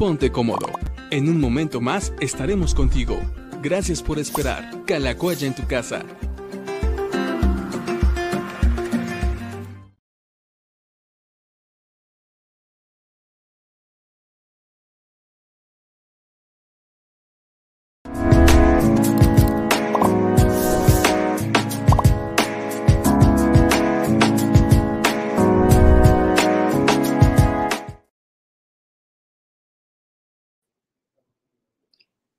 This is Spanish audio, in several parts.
ponte cómodo. En un momento más estaremos contigo. Gracias por esperar. Calacoya en tu casa.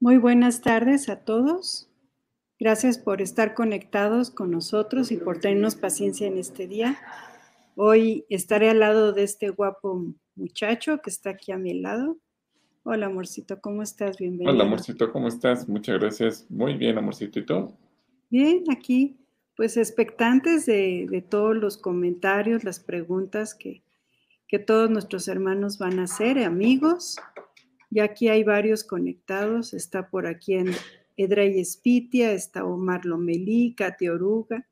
Muy buenas tardes a todos. Gracias por estar conectados con nosotros y por tenernos paciencia en este día. Hoy estaré al lado de este guapo muchacho que está aquí a mi lado. Hola, amorcito, ¿cómo estás? Bienvenido. Hola, amorcito, ¿cómo estás? Muchas gracias. Muy bien, amorcito, ¿y tú? Bien, aquí, pues expectantes de, de todos los comentarios, las preguntas que, que todos nuestros hermanos van a hacer, amigos. Y aquí hay varios conectados. Está por aquí en Edrey Espitia, está Omar Lomelí, Katy Oruga,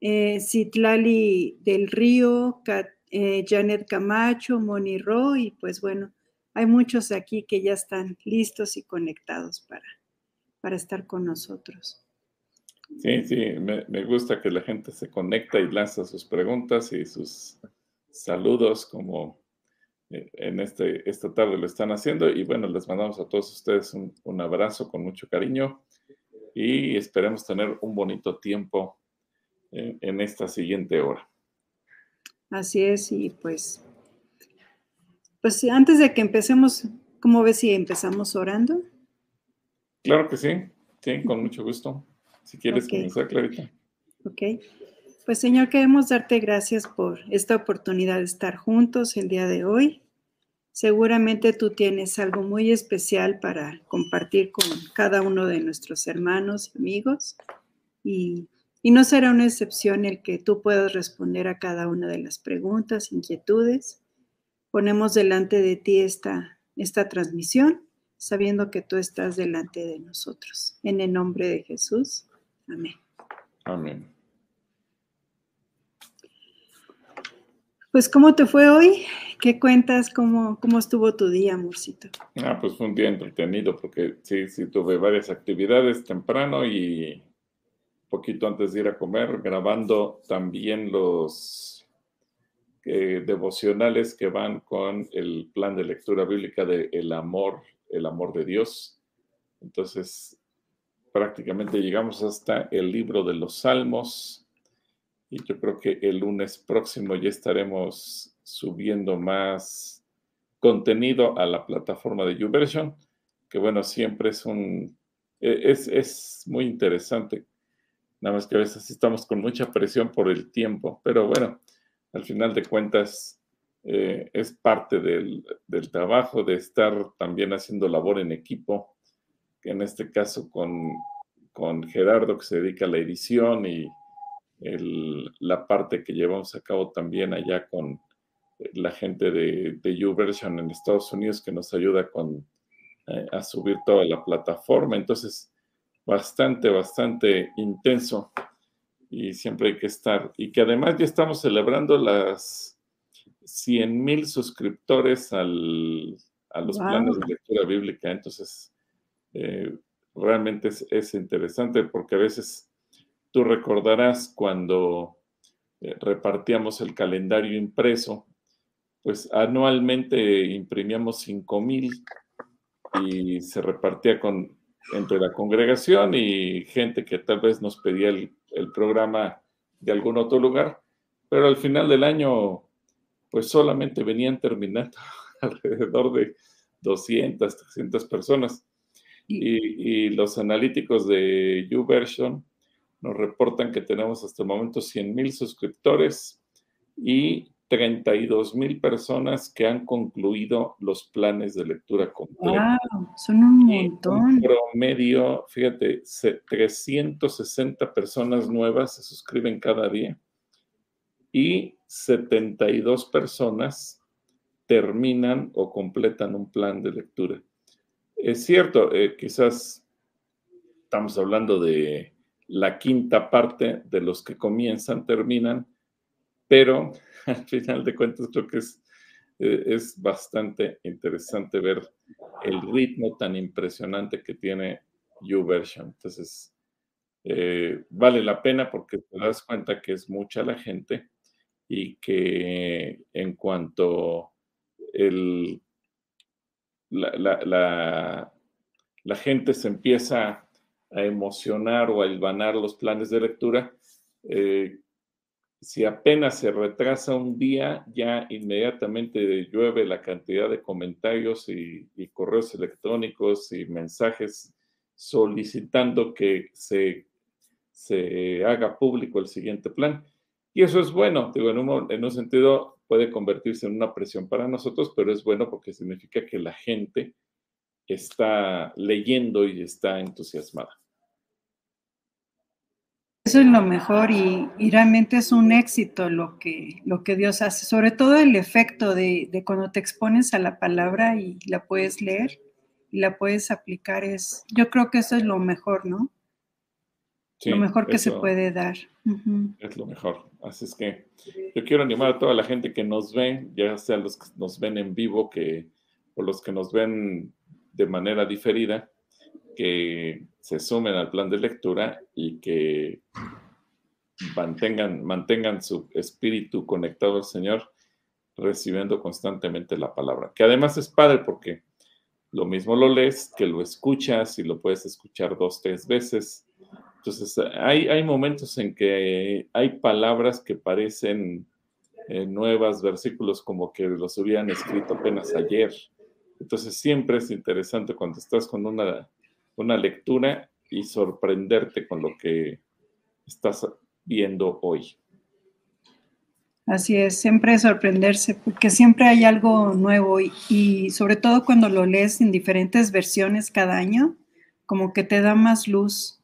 eh, Citlali del Río, eh, Janet Camacho, Moni Ro, y pues bueno, hay muchos aquí que ya están listos y conectados para, para estar con nosotros. Sí, sí, me, me gusta que la gente se conecta y lanza sus preguntas y sus saludos como en este, esta tarde lo están haciendo. Y bueno, les mandamos a todos ustedes un, un, abrazo con mucho cariño y esperemos tener un bonito tiempo en, en, esta siguiente hora. Así es, y pues, pues antes de que empecemos, ¿cómo ves si empezamos orando? Claro que sí, sí, con mucho gusto. Si quieres Okay. comenzar, Clarita. Ok. Pues Señor, queremos darte gracias por esta oportunidad de estar juntos el día de hoy. Seguramente tú tienes algo muy especial para compartir con cada uno de nuestros hermanos y amigos y, y no será una excepción el que tú puedas responder a cada una de las preguntas, inquietudes. Ponemos delante de ti esta, esta transmisión sabiendo que tú estás delante de nosotros. En el nombre de Jesús. Amén. Amén. Pues, ¿cómo te fue hoy? ¿Qué cuentas? ¿Cómo, cómo estuvo tu día, amorcito? Ah, pues fue un día entretenido porque sí, sí tuve varias actividades temprano y poquito antes de ir a comer, grabando también los eh, devocionales que van con el plan de lectura bíblica de El amor, el amor de Dios. Entonces, prácticamente llegamos hasta el libro de los Salmos y yo creo que el lunes próximo ya estaremos subiendo más contenido a la plataforma de YouVersion, que bueno, siempre es un, es, es muy interesante. Nada más que a veces estamos con mucha presión por el tiempo, pero bueno, al final de cuentas eh, es parte del, del, trabajo de estar también haciendo labor en equipo, en este caso con, con Gerardo que se dedica a la edición y el, la parte que llevamos a cabo también allá con la gente de, de YouVersion en Estados Unidos que nos ayuda con, eh, a subir toda la plataforma. Entonces, bastante, bastante intenso y siempre hay que estar. Y que además ya estamos celebrando las 100 mil suscriptores al, a los wow. planes de lectura bíblica. Entonces, eh, realmente es, es interesante porque a veces Tú recordarás cuando eh, repartíamos el calendario impreso, pues anualmente imprimíamos 5 mil y se repartía con, entre la congregación y gente que tal vez nos pedía el, el, programa de algún otro lugar, pero al final del año, pues solamente venían terminando alrededor de 200, 300 personas. Y, y los analíticos de YouVersion nos reportan que tenemos hasta el momento 100 mil suscriptores y 32 mil personas que han concluido los planes de lectura completa. ¡Wow! Son un montón. Un promedio, fíjate, 360 personas nuevas se suscriben cada día y 72 personas terminan o completan un plan de lectura. Es cierto, eh, quizás estamos hablando de la quinta parte de los que comienzan terminan, pero al final de cuentas creo que es eh, es bastante interesante ver el ritmo tan impresionante que tiene YouVersion. Entonces, eh, vale la pena porque te das cuenta que es mucha la gente y que en cuanto el, la, gente se empieza a emocionar o a hilvanar los planes de lectura, eh, si apenas se retrasa un día, ya inmediatamente llueve la cantidad de comentarios y, correos electrónicos y mensajes solicitando que se, se, haga público el siguiente plan. Y eso es bueno, digo, en un, en un sentido puede convertirse en una presión para nosotros, pero es bueno porque significa que la gente está leyendo y está entusiasmada. Eso es lo mejor y, realmente es un éxito lo que, lo que Dios hace, sobre todo el efecto de, cuando te expones a la palabra y la puedes leer y la puedes aplicar, es, yo creo que eso es lo mejor, ¿no? lo mejor que se puede dar. Es lo mejor. Así es que yo quiero animar a toda la gente que nos ve, ya sea los que nos ven en vivo que, o los que nos ven de manera diferida, que se sumen al plan de lectura y que mantengan, mantengan su espíritu conectado al Señor, recibiendo constantemente la palabra. Que además es padre porque lo mismo lo lees que lo escuchas y lo puedes escuchar dos, tres veces. Entonces, hay, hay momentos en que hay palabras que parecen eh, nuevas, versículos como que los hubieran escrito apenas ayer. Entonces, siempre es interesante cuando estás con una una lectura y sorprenderte con lo que estás viendo hoy. Así es, siempre sorprenderse, porque siempre hay algo nuevo y, sobre todo cuando lo lees en diferentes versiones cada año, como que te da más luz.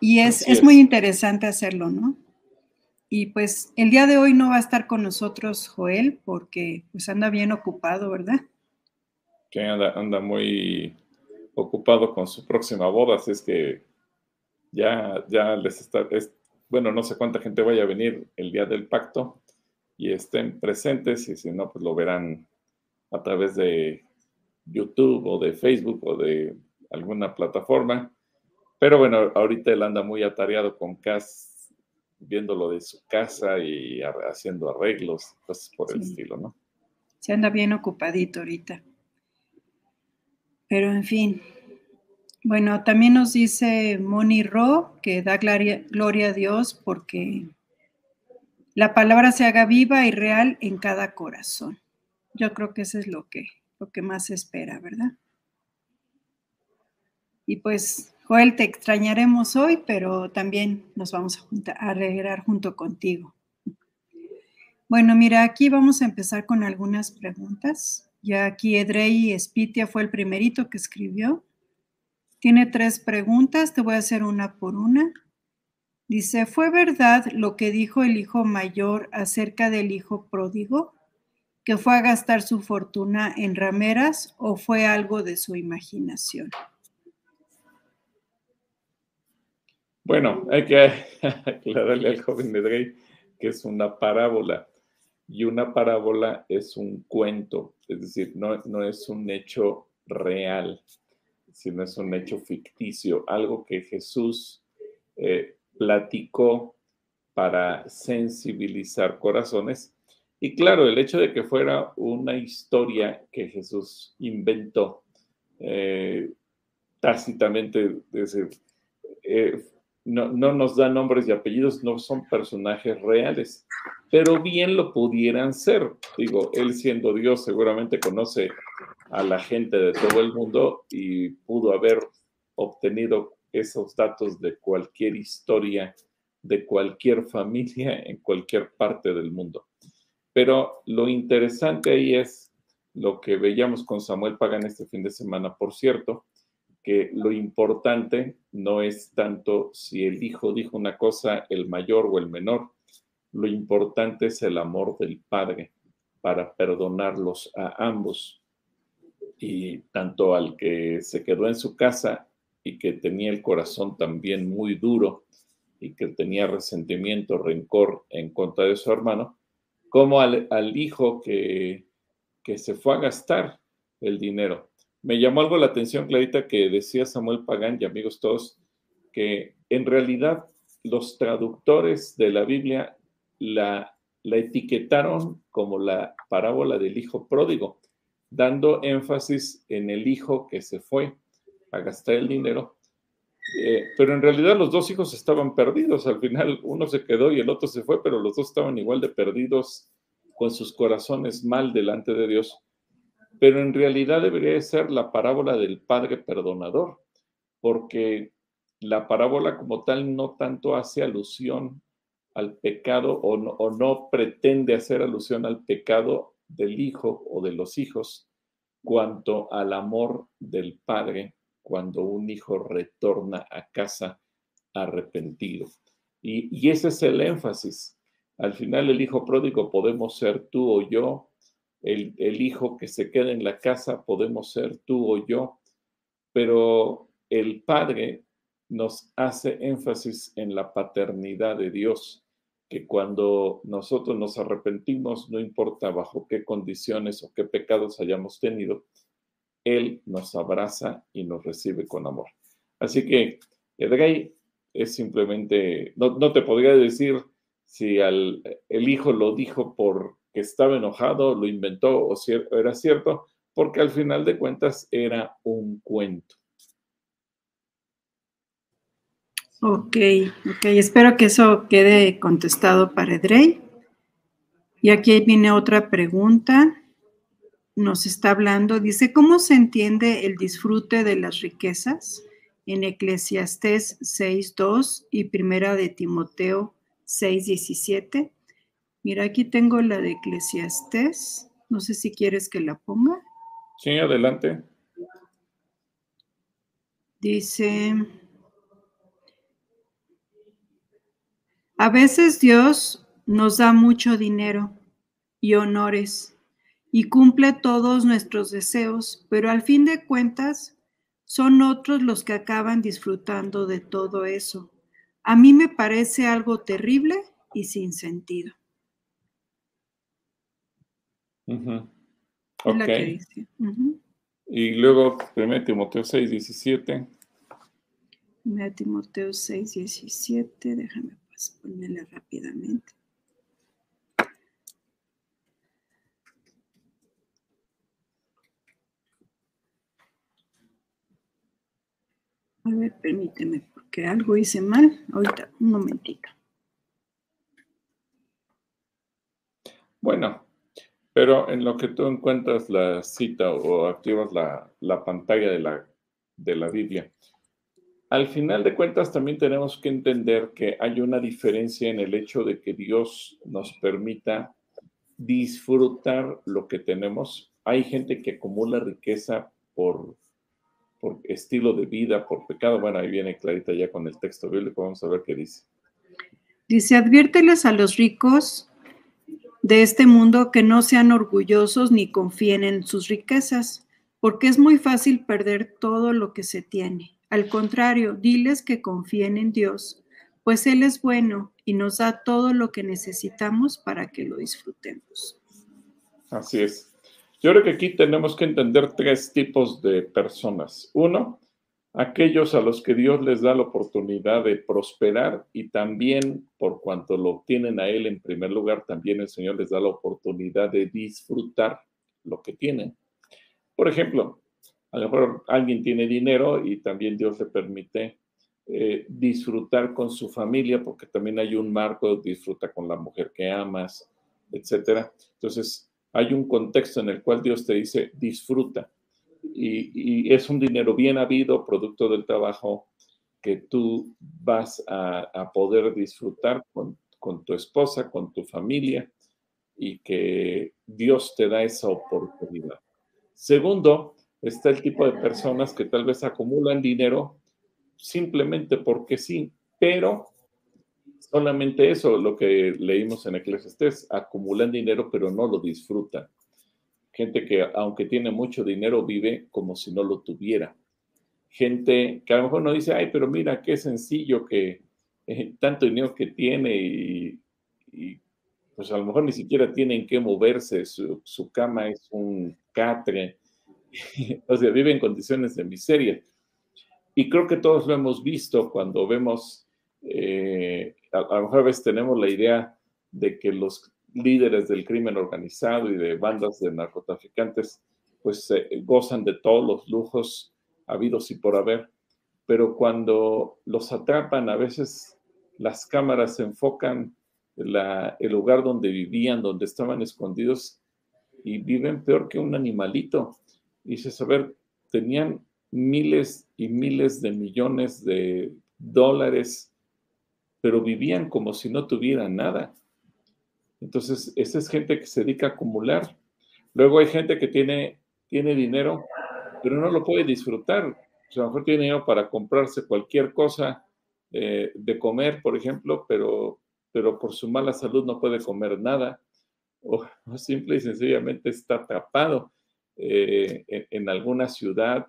Y es, es, muy interesante hacerlo, ¿no? Y pues el día de hoy no va a estar con nosotros Joel porque pues anda bien ocupado, ¿verdad? Que anda, anda muy ocupado con su próxima boda, así es que ya, ya les está, es, bueno, no sé cuánta gente vaya a venir el día del pacto y estén presentes y si no, pues lo verán a través de YouTube o de Facebook o de alguna plataforma. Pero bueno, ahorita él anda muy atareado con Cas, viendo lo de su casa y haciendo arreglos, cosas por el estilo, ¿no? Se anda bien ocupadito ahorita. Pero en fin. Bueno, también nos dice Moni Ro que da gloria, a Dios porque la palabra se haga viva y real en cada corazón. Yo creo que eso es lo que, lo que más se espera, ¿verdad? Y pues, Joel, te extrañaremos hoy, pero también nos vamos a, a alegrar junto contigo. Bueno, mira, aquí vamos a empezar con algunas preguntas. Ya aquí Edrey Espitia fue el primerito que escribió. Tiene tres preguntas, te voy a hacer una por una. Dice, ¿fue verdad lo que dijo el hijo mayor acerca del hijo pródigo? ¿Que fue a gastar su fortuna en rameras o fue algo de su imaginación? Bueno, hay que aclararle al joven Edrey que es una parábola y una parábola es un cuento, es decir, no, no es un hecho real, sino es un hecho ficticio, algo que Jesús eh, platicó para sensibilizar corazones. Y claro, el hecho de que fuera una historia que Jesús inventó eh, tácitamente, es decir, eh, no, nos da nombres y apellidos, no son personajes reales, pero bien lo pudieran ser. Digo, él siendo Dios seguramente conoce a la gente de todo el mundo y pudo haber obtenido esos datos de cualquier historia, de cualquier familia en cualquier parte del mundo. Pero lo interesante ahí es lo que veíamos con Samuel Pagan este fin de semana, por cierto, que lo importante no es tanto si el hijo dijo una cosa, el mayor o el menor, lo importante es el amor del padre para perdonarlos a ambos. Y tanto al que se quedó en su casa y que tenía el corazón también muy duro y que tenía resentimiento, rencor en contra de su hermano, como al, hijo que, que se fue a gastar el dinero. Me llamó algo la atención, Clarita, que decía Samuel Pagán y amigos todos, que en realidad los traductores de la Biblia la, la etiquetaron como la parábola del hijo pródigo, dando énfasis en el hijo que se fue a gastar el dinero. Eh, pero en realidad los dos hijos estaban perdidos. Al final uno se quedó y el otro se fue, pero los dos estaban igual de perdidos con sus corazones mal delante de Dios. Pero en realidad debería ser la parábola del Padre Perdonador, porque la parábola como tal no tanto hace alusión al pecado o no, o no pretende hacer alusión al pecado del hijo o de los hijos, cuanto al amor del Padre cuando un hijo retorna a casa arrepentido. Y, y, ese es el énfasis. Al final el hijo pródigo podemos ser tú o yo, el, el hijo que se queda en la casa podemos ser tú o yo, pero el padre nos hace énfasis en la paternidad de Dios, que cuando nosotros nos arrepentimos, no importa bajo qué condiciones o qué pecados hayamos tenido, Él nos abraza y nos recibe con amor. Así que Edgay es simplemente, no, te podría decir si el hijo lo dijo estaba enojado, lo inventó o era cierto, porque al final de cuentas era un cuento. Ok, ok, espero que eso quede contestado para Edrey. Y aquí viene otra pregunta. Nos está hablando, dice, ¿cómo se entiende el disfrute de las riquezas? En Eclesiastés 6.2 y Primera de Timoteo 6.17. Mira, aquí tengo la de Eclesiastés. No sé si quieres que la ponga. Sí, adelante. Dice, A veces Dios nos da mucho dinero y honores y cumple todos nuestros deseos, pero al fin de cuentas son otros los que acaban disfrutando de todo eso. A mí me parece algo terrible y sin sentido. Ok. Y luego, 1 Timoteo 6, 17. 1 Timoteo 6, 17, déjame ponerla rápidamente. A ver, permíteme, porque algo hice mal. Ahorita, un momentito. Bueno, pero en lo que tú encuentras la cita o activas la, la pantalla de la, de la Biblia, al final de cuentas también tenemos que entender que hay una diferencia en el hecho de que Dios nos permita disfrutar lo que tenemos. Hay gente que acumula riqueza por, por estilo de vida, por pecado. Bueno, ahí viene Clarita ya con el texto bíblico, vamos a ver qué dice. Dice, adviérteles a los ricos de este mundo que no sean orgullosos ni confíen en sus riquezas, porque es muy fácil perder todo lo que se tiene. Al contrario, diles que confíen en Dios, pues Él es bueno y nos da todo lo que necesitamos para que lo disfrutemos. Así es. Yo creo que aquí tenemos que entender tres tipos de personas. Uno, aquellos a los que Dios les da la oportunidad de prosperar y también por cuanto lo obtienen a Él en primer lugar, también el Señor les da la oportunidad de disfrutar lo que tienen. Por ejemplo, a lo mejor alguien tiene dinero y también Dios le permite eh, disfrutar con su familia, porque también hay un marco, disfruta con la mujer que amas, etcétera. Entonces, hay un contexto en el cual Dios te dice, disfruta. Y, es un dinero bien habido, producto del trabajo que tú vas a, poder disfrutar con, con tu esposa, con tu familia, y que Dios te da esa oportunidad. Segundo, está el tipo de personas que tal vez acumulan dinero simplemente porque sí, pero solamente eso, lo que leímos en Eclesiastes, acumulan dinero pero no lo disfrutan. Gente que aunque tiene mucho dinero vive como si no lo tuviera. Gente que a lo mejor no dice, ay, pero mira qué sencillo que eh, tanto dinero que tiene y, pues a lo mejor ni siquiera tienen que moverse, su, su cama es un catre, o sea, viven en condiciones de miseria. Y creo que todos lo hemos visto cuando vemos, eh, a, lo mejor a veces tenemos la idea de que los líderes del crimen organizado y de bandas de narcotraficantes pues gozan de todos los lujos habidos y por haber, pero cuando los atrapan a veces las cámaras enfocan el lugar donde vivían, donde estaban escondidos y viven peor que un animalito. Y dices, a ver, tenían miles y miles de millones de dólares, pero vivían como si no tuvieran nada. Entonces, esa es gente que se dedica a acumular. Luego hay gente que tiene, tiene dinero, pero no lo puede disfrutar. O sea, a lo mejor tiene dinero para comprarse cualquier cosa eh, de comer, por ejemplo, pero, pero por su mala salud no puede comer nada. O, simple y sencillamente está atrapado eh, en alguna ciudad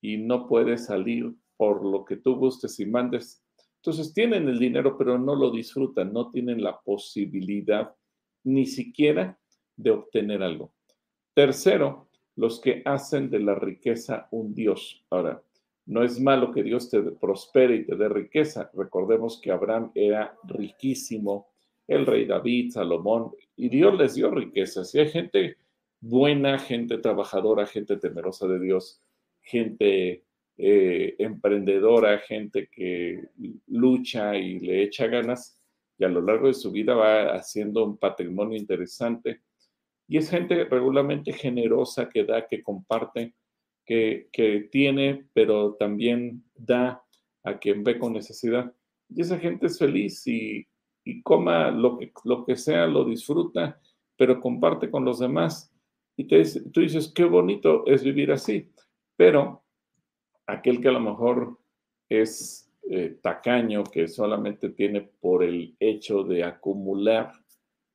y no puede salir por lo que tú gustes y mandes. Entonces tienen el dinero, pero no lo disfrutan, no tienen la posibilidad ni siquiera de obtener algo. Tercero, los que hacen de la riqueza un Dios. Ahora, no es malo que Dios te prospere y te dé riqueza. Recordemos que Abraham era riquísimo, el rey David, Salomón, y Dios les dio riqueza. Si hay gente buena, gente trabajadora, gente temerosa de Dios, gente eh, emprendedora, gente que lucha y le echa ganas, y a lo largo de su vida va haciendo un patrimonio interesante. Y es gente regularmente generosa que da, que comparte, que, tiene, pero también da a quien ve con necesidad. Y esa gente es feliz y, coma lo que, lo que sea, lo disfruta, pero comparte con los demás. Y te, tú dices, qué bonito es vivir así. Pero aquel que a lo mejor es eh, tacaño que solamente tiene por el hecho de acumular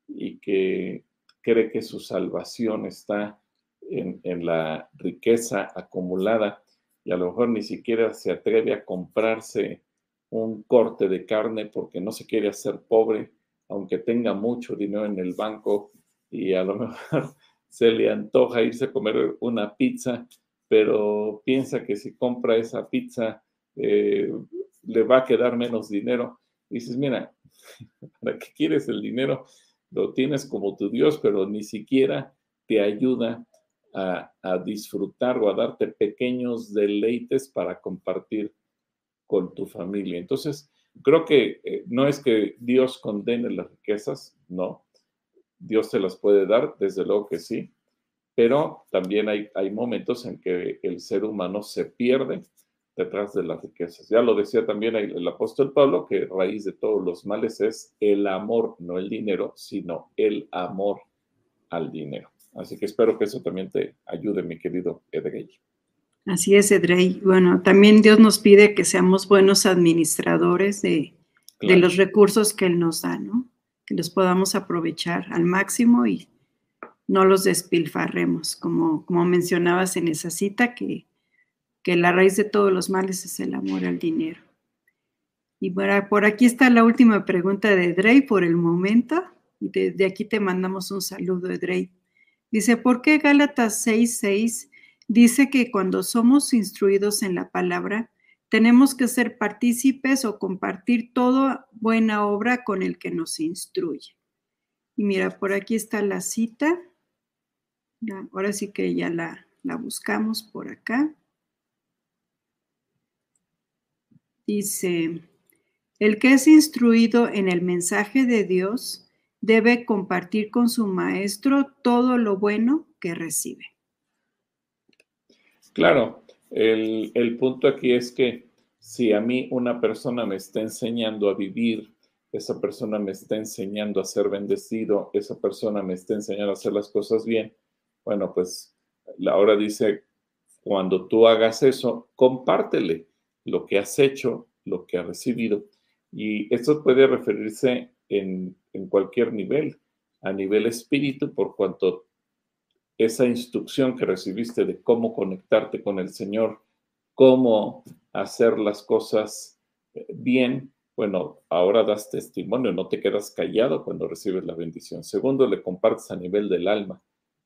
y que cree que su salvación está en, la riqueza acumulada y a lo mejor ni siquiera se atreve a comprarse un corte de carne porque no se quiere hacer pobre, aunque tenga mucho dinero en el banco y a lo mejor se le antoja irse a comer una pizza, pero piensa que si compra esa pizza eh, le va a quedar menos dinero. Dices, mira, ¿para qué quieres el dinero? Lo tienes como tu Dios, pero ni siquiera te ayuda a, disfrutar o a darte pequeños deleites para compartir con tu familia. Entonces, creo que eh, no es que Dios condene las riquezas, no. Dios te las puede dar, desde luego que sí, pero también hay, hay momentos en que el ser humano se pierde detrás de las riquezas. Ya lo decía también el apóstol Pablo, que raíz de todos los males es el amor, no el dinero, sino el amor al dinero. Así que espero que eso también te ayude, mi querido Edrey. Así es, Edrey. Bueno, también Dios nos pide que seamos buenos administradores de, de los recursos que Él nos da, ¿no? Que los podamos aprovechar al máximo y no los despilfarremos, como, como mencionabas en esa cita, que que la raíz de todos los males es el amor al dinero. Y por aquí está la última pregunta de Drey por el momento. Y de, aquí te mandamos un saludo, Drey. Dice, ¿por qué Gálatas 6.6 dice que cuando somos instruidos en la palabra, tenemos que ser partícipes o compartir toda buena obra con el que nos instruye? Y mira, por aquí está la cita. Ahora sí que ya la, la buscamos por acá. Dice, el que es instruido en el mensaje de Dios debe compartir con su maestro todo lo bueno que recibe. Claro, el, punto aquí es que si a mí una persona me está enseñando a vivir, esa persona me está enseñando a ser bendecido, esa persona me está enseñando a hacer las cosas bien, bueno, pues la hora dice, cuando tú hagas eso, compártele lo que has hecho, lo que has recibido. Y esto puede referirse en, cualquier nivel, a nivel espíritu, por cuanto esa instrucción que recibiste de cómo conectarte con el Señor, cómo hacer las cosas eh, bien, bueno, ahora das testimonio, no te quedas callado cuando recibes la bendición. Segundo, le compartes a nivel del alma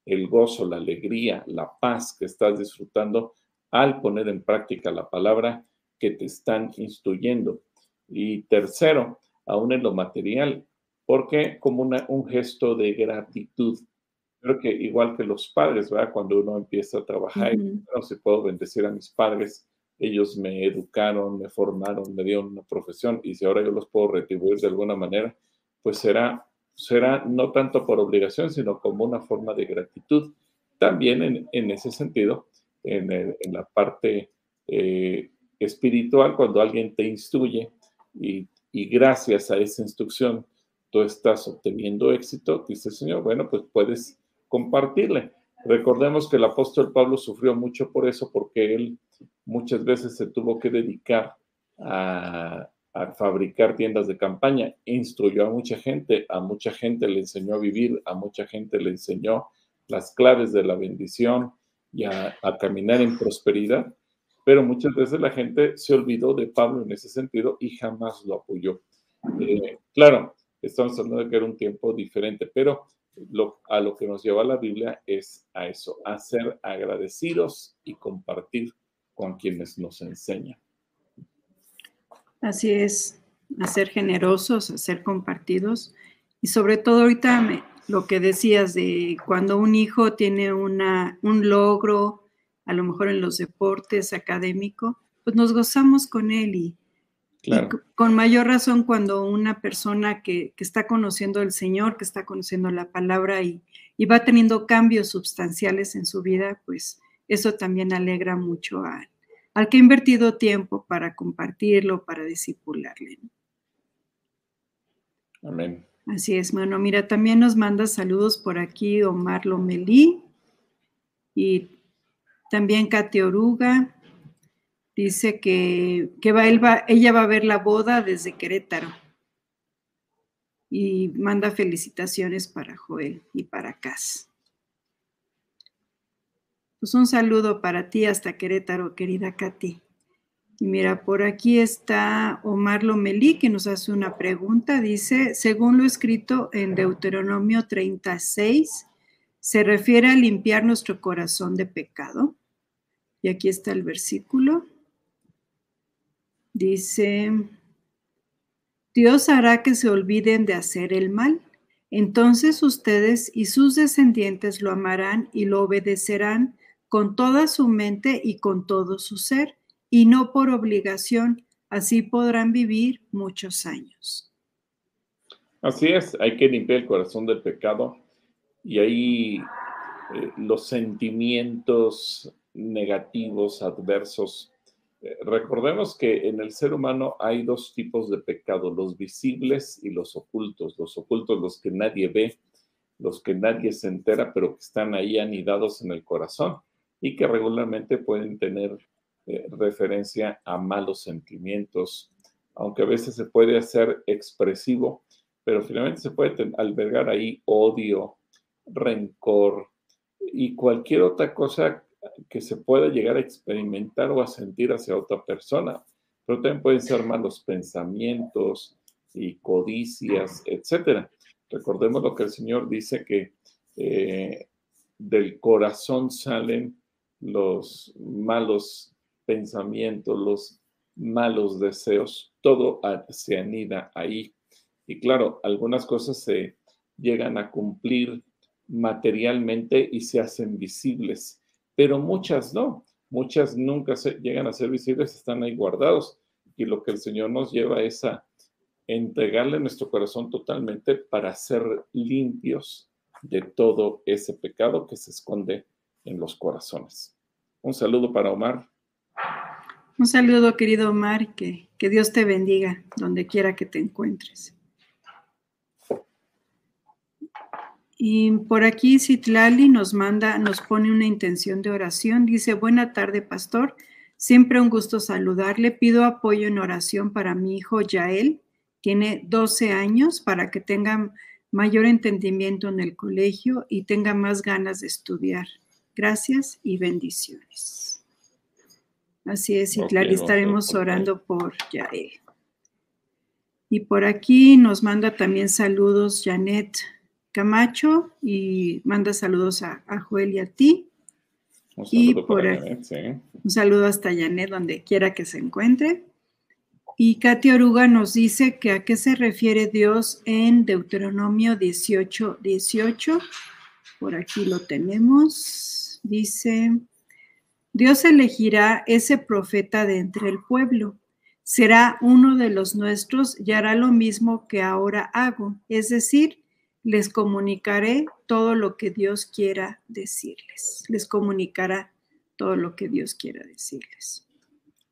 el gozo, la alegría, la paz que estás disfrutando al poner en práctica la palabra que te están instruyendo. Y tercero, aún en lo material, porque como un gesto de gratitud. Creo que igual que los padres, ¿verdad? Cuando uno empieza a trabajar, no sé, puedo bendecir a mis padres, ellos me educaron, me formaron, me dieron una profesión y si ahora yo los puedo retribuir de alguna manera, pues será, será no tanto por obligación, sino como una forma de gratitud. También en, ese sentido, en, la parte eh, espiritual, cuando alguien te instruye y, y, gracias a esa instrucción tú estás obteniendo éxito, dice Señor, bueno, pues puedes compartirle. Recordemos que el apóstol Pablo sufrió mucho por eso, porque él muchas veces se tuvo que dedicar a, fabricar tiendas de campaña, instruyó a mucha gente, a mucha gente le enseñó a vivir, a mucha gente le enseñó las claves de la bendición y a, caminar en prosperidad, pero muchas veces la gente se olvidó de Pablo en ese sentido y jamás lo apoyó. Eh, claro, estamos hablando de que era un tiempo diferente, pero a lo que nos lleva la Biblia es a eso, a ser agradecidos y compartir con quienes nos enseñan. Así es, a ser generosos, a ser compartidos y sobre todo ahorita lo que decías de cuando un hijo tiene una, un logro, a lo mejor en los deportes académico, pues nos gozamos con él y, con mayor razón cuando una persona que, está conociendo el Señor, que está conociendo la palabra y, y, va teniendo cambios sustanciales en su vida, pues eso también alegra mucho al que ha invertido tiempo para compartirlo, para discipularle. Amén. Así es, bueno, mira, también nos manda saludos por aquí Omar Lomelí y también Katy Oruga. Dice que, va, ella va a ver la boda desde Querétaro y manda felicitaciones para Joel y para Cas. Pues un saludo para ti hasta Querétaro, querida Katy. Y mira, por aquí está Omar Lomelí que nos hace una pregunta. Dice, según lo escrito en Deuteronomio 36, ¿se refiere a limpiar nuestro corazón de pecado? Y aquí está el versículo. Dice, Dios hará que se olviden de hacer el mal. Entonces ustedes y sus descendientes lo amarán y lo obedecerán con toda su mente y con todo su ser, y no por obligación, así podrán vivir muchos años. Así es, hay que limpiar el corazón del pecado y ahí eh, los sentimientos negativos, adversos. Eh, recordemos que en el ser humano hay dos tipos de pecado, los visibles y los ocultos. Los ocultos, los que nadie ve, los que nadie se entera, pero que están ahí anidados en el corazón y que regularmente pueden tener eh, referencia a malos sentimientos, aunque a veces se puede hacer expresivo, pero finalmente se puede albergar ahí odio, rencor y cualquier otra cosa que se pueda llegar a experimentar o a sentir hacia otra persona. Pero también pueden ser malos pensamientos y codicias, etc. Recordemos lo que el Señor dice que eh, del corazón salen los malos pensamientos, los malos deseos, todo se anida ahí. Y claro, algunas cosas se llegan a cumplir materialmente y se hacen visibles, pero muchas no. Muchas nunca llegan a ser visibles, están ahí guardados. Y lo que el Señor nos lleva es a entregarle nuestro corazón totalmente para ser limpios de todo ese pecado que se esconde en los corazones. Un saludo para Omar. Un saludo, querido Omar, que, que Dios te bendiga donde quiera que te encuentres. Y por aquí Citlali nos manda, nos pone una intención de oración. Dice, buena tarde, pastor. Siempre un gusto saludarle. Pido apoyo en oración para mi hijo Yael. Tiene 12 años para que tenga mayor entendimiento en el colegio y tenga más ganas de estudiar. Gracias y bendiciones. Así es, y estaremos orando por Yael. Y por aquí nos manda también saludos Janet Camacho y manda saludos a, Joel y a ti. Un y por un saludo hasta Janet, donde quiera que se encuentre. Y Katia Oruga nos dice que a qué se refiere Dios en Deuteronomio 18, 18. Por aquí lo tenemos. Dice, Dios elegirá ese profeta de entre el pueblo. Será uno de los nuestros y hará lo mismo que ahora hago. Es decir, les comunicaré todo lo que Dios quiera decirles. Les comunicará todo lo que Dios quiera decirles.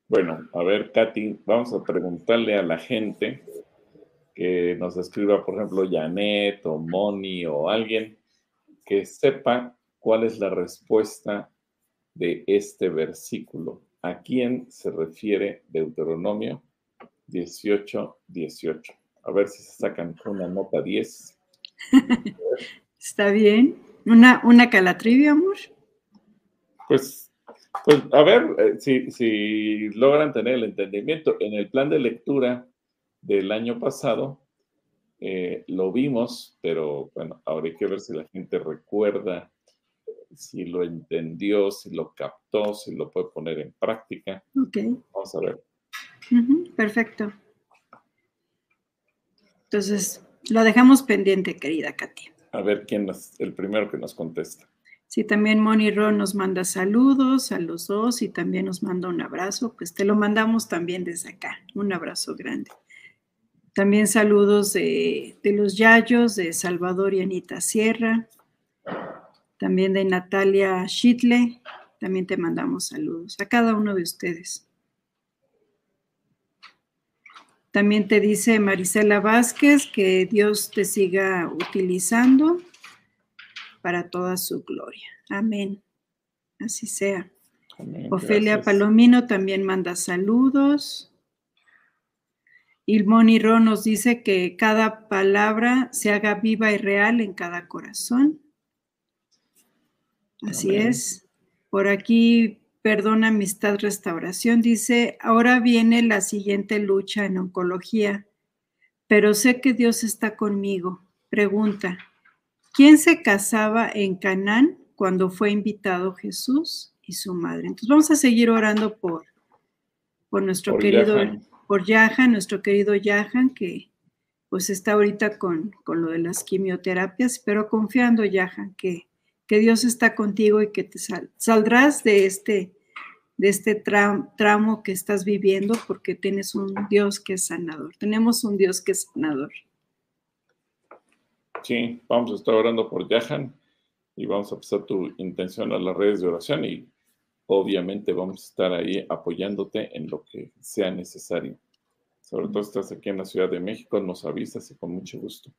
Bueno, a ver, Katy, vamos a preguntarle a la gente que nos escriba, por ejemplo, Janet o Moni o alguien que sepa cuál es la respuesta de este versículo. ¿A quién se refiere Deuteronomio 18, 18? A ver si se sacan una nota 10. Está bien. ¿Una, una calatrivia, amor? Pues pues a ver eh, si, logran tener el entendimiento. En el plan de lectura del año pasado eh, lo vimos, pero bueno, ahora hay que ver si la gente recuerda, si lo entendió, si lo captó, si lo puede poner en práctica. Ok. Vamos a ver. perfecto. Entonces, lo dejamos pendiente, querida Katy. A ver quién es el primero que nos contesta. Si también Moni Ron nos manda saludos a los dos y también nos manda un abrazo, pues te lo mandamos también desde acá. Un abrazo grande. También saludos de, los Yayos, de Salvador y Anita Sierra. También de Natalia Schitle. También te mandamos saludos a cada uno de ustedes. También te dice Marisela Vázquez que Dios te siga utilizando para toda su gloria. Amén. Así sea. Ofelia Palomino también manda saludos. Y Moni Ro nos dice que cada palabra se haga viva y real en cada corazón. Así es. Por aquí, perdona amistad restauración, dice, ahora viene la siguiente lucha en oncología, pero sé que Dios está conmigo. Pregunta, ¿Quién se casaba en Canaán cuando fue invitado Jesús y su madre? Entonces vamos a seguir orando por, por nuestro querido, por Yahan, nuestro querido Yahan, que pues está ahorita con, lo de las quimioterapias, pero confiando, Yahan, que, que Dios está contigo y que te saldrás de este, de este tramo que estás viviendo porque tienes un Dios que es sanador. Tenemos un Dios que es sanador. Sí, vamos a estar orando por Yahan y vamos a pasar tu intención a las redes de oración y obviamente vamos a estar ahí apoyándote en lo que sea necesario. Sobre todo estás aquí en la Ciudad de México, nos avisas y con mucho gusto.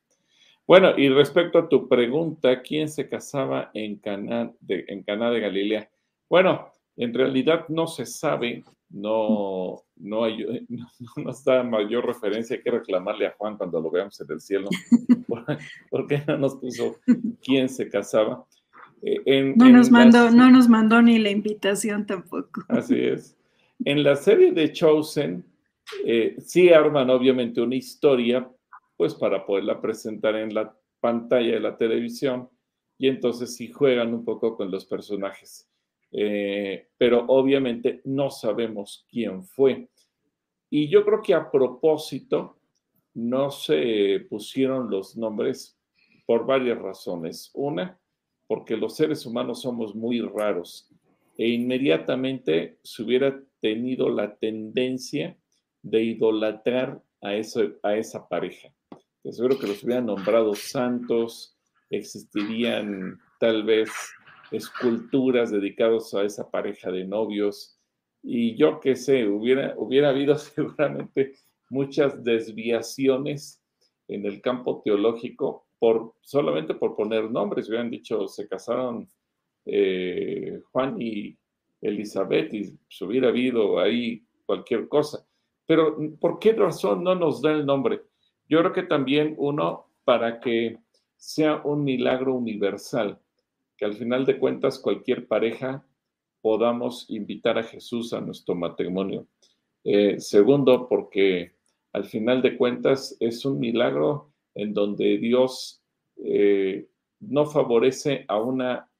Bueno, y respecto a tu pregunta, ¿quién se casaba en Caná de, en Caná de Galilea? Bueno, en realidad no se sabe, no, no, hay, no, nos da mayor referencia que reclamarle a Juan cuando lo veamos en el cielo, porque no nos puso quién se casaba. Eh, no, nos mandó, no nos mandó ni la invitación tampoco. Así es. En la serie de Chosen, eh, sí arman obviamente una historia, pues para poderla presentar en la pantalla de la televisión, y entonces sí juegan un poco con los personajes. Eh, pero obviamente no sabemos quién fue. Y yo creo que a propósito no se pusieron los nombres por varias razones. Una, porque los seres humanos somos muy raros e inmediatamente se hubiera tenido la tendencia de idolatrar a, a esa pareja. Seguro que los hubieran nombrado santos, existirían tal vez esculturas dedicadas a esa pareja de novios. Y yo qué sé, hubiera, hubiera habido seguramente muchas desviaciones en el campo teológico por solamente por poner nombres. Hubieran dicho, se casaron eh, Juan y Elizabeth y se hubiera habido ahí cualquier cosa. Pero ¿por qué razón no nos da el nombre? Yo creo que también uno, para que sea un milagro universal, que al final de cuentas cualquier pareja podamos invitar a Jesús a nuestro matrimonio. Eh, segundo, porque al final de cuentas es un milagro en donde Dios eh, no favorece a, una,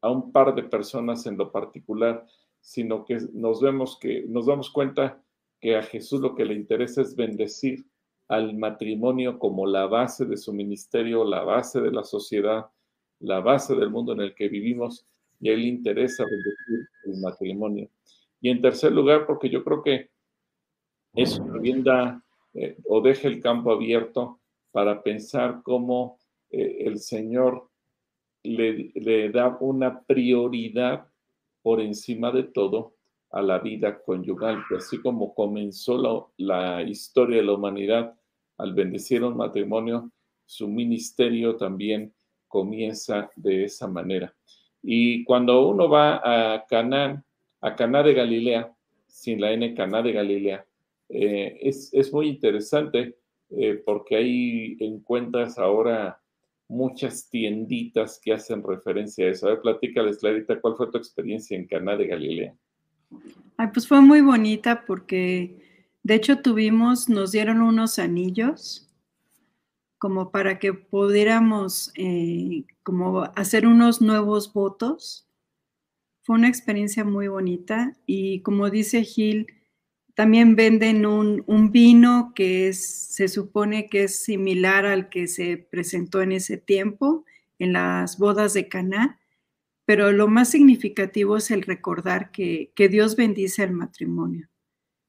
a un par de personas en lo particular, sino que nos vemos que nos damos cuenta que a Jesús lo que le interesa es bendecir al matrimonio como la base de su ministerio, la base de la sociedad, la base del mundo en el que vivimos, y a él le interesa bendecir el matrimonio. Y en tercer lugar, porque yo creo que eso también da eh, o deja el campo abierto para pensar cómo eh, el Señor le, da una prioridad por encima de todo a la vida conyugal, que así como comenzó la, la historia de la humanidad al bendecir un matrimonio, su ministerio también comienza de esa manera. Y cuando uno va a Canaán, a Caná de Galilea, sin la N, Caná de Galilea, eh, es, es, muy interesante eh, porque ahí encuentras ahora muchas tienditas que hacen referencia a eso. A ver, platícales, Clarita, ¿cuál fue tu experiencia en Caná de Galilea? Ay, pues fue muy bonita porque de hecho tuvimos, nos dieron unos anillos como para que pudiéramos eh, como hacer unos nuevos votos. Fue una experiencia muy bonita y como dice Gil, también venden un, un, vino que es, se supone que es similar al que se presentó en ese tiempo en las bodas de Caná, pero lo más significativo es el recordar que, que Dios bendice el matrimonio.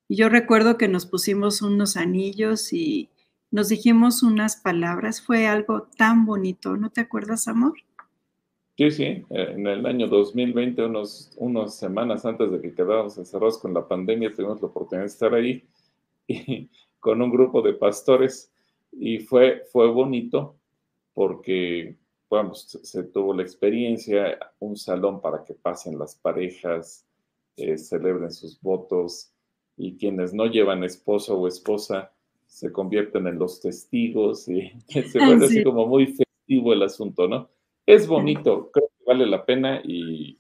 Y yo recuerdo que nos pusimos unos anillos y, nos dijimos unas palabras, fue algo tan bonito, ¿no te acuerdas, amor? Sí, sí, eh, en el año 2020, unos, unas semanas antes de que quedáramos encerrados con la pandemia, tuvimos la oportunidad de estar ahí con un grupo de pastores y fue, fue bonito porque, vamos, se tuvo la experiencia, un salón para que pasen las parejas, eh, celebren sus votos y quienes no llevan esposo o esposa, se convierten en los testigos y se vuelve así como muy festivo el asunto, ¿no? Es bonito, creo que vale la pena y...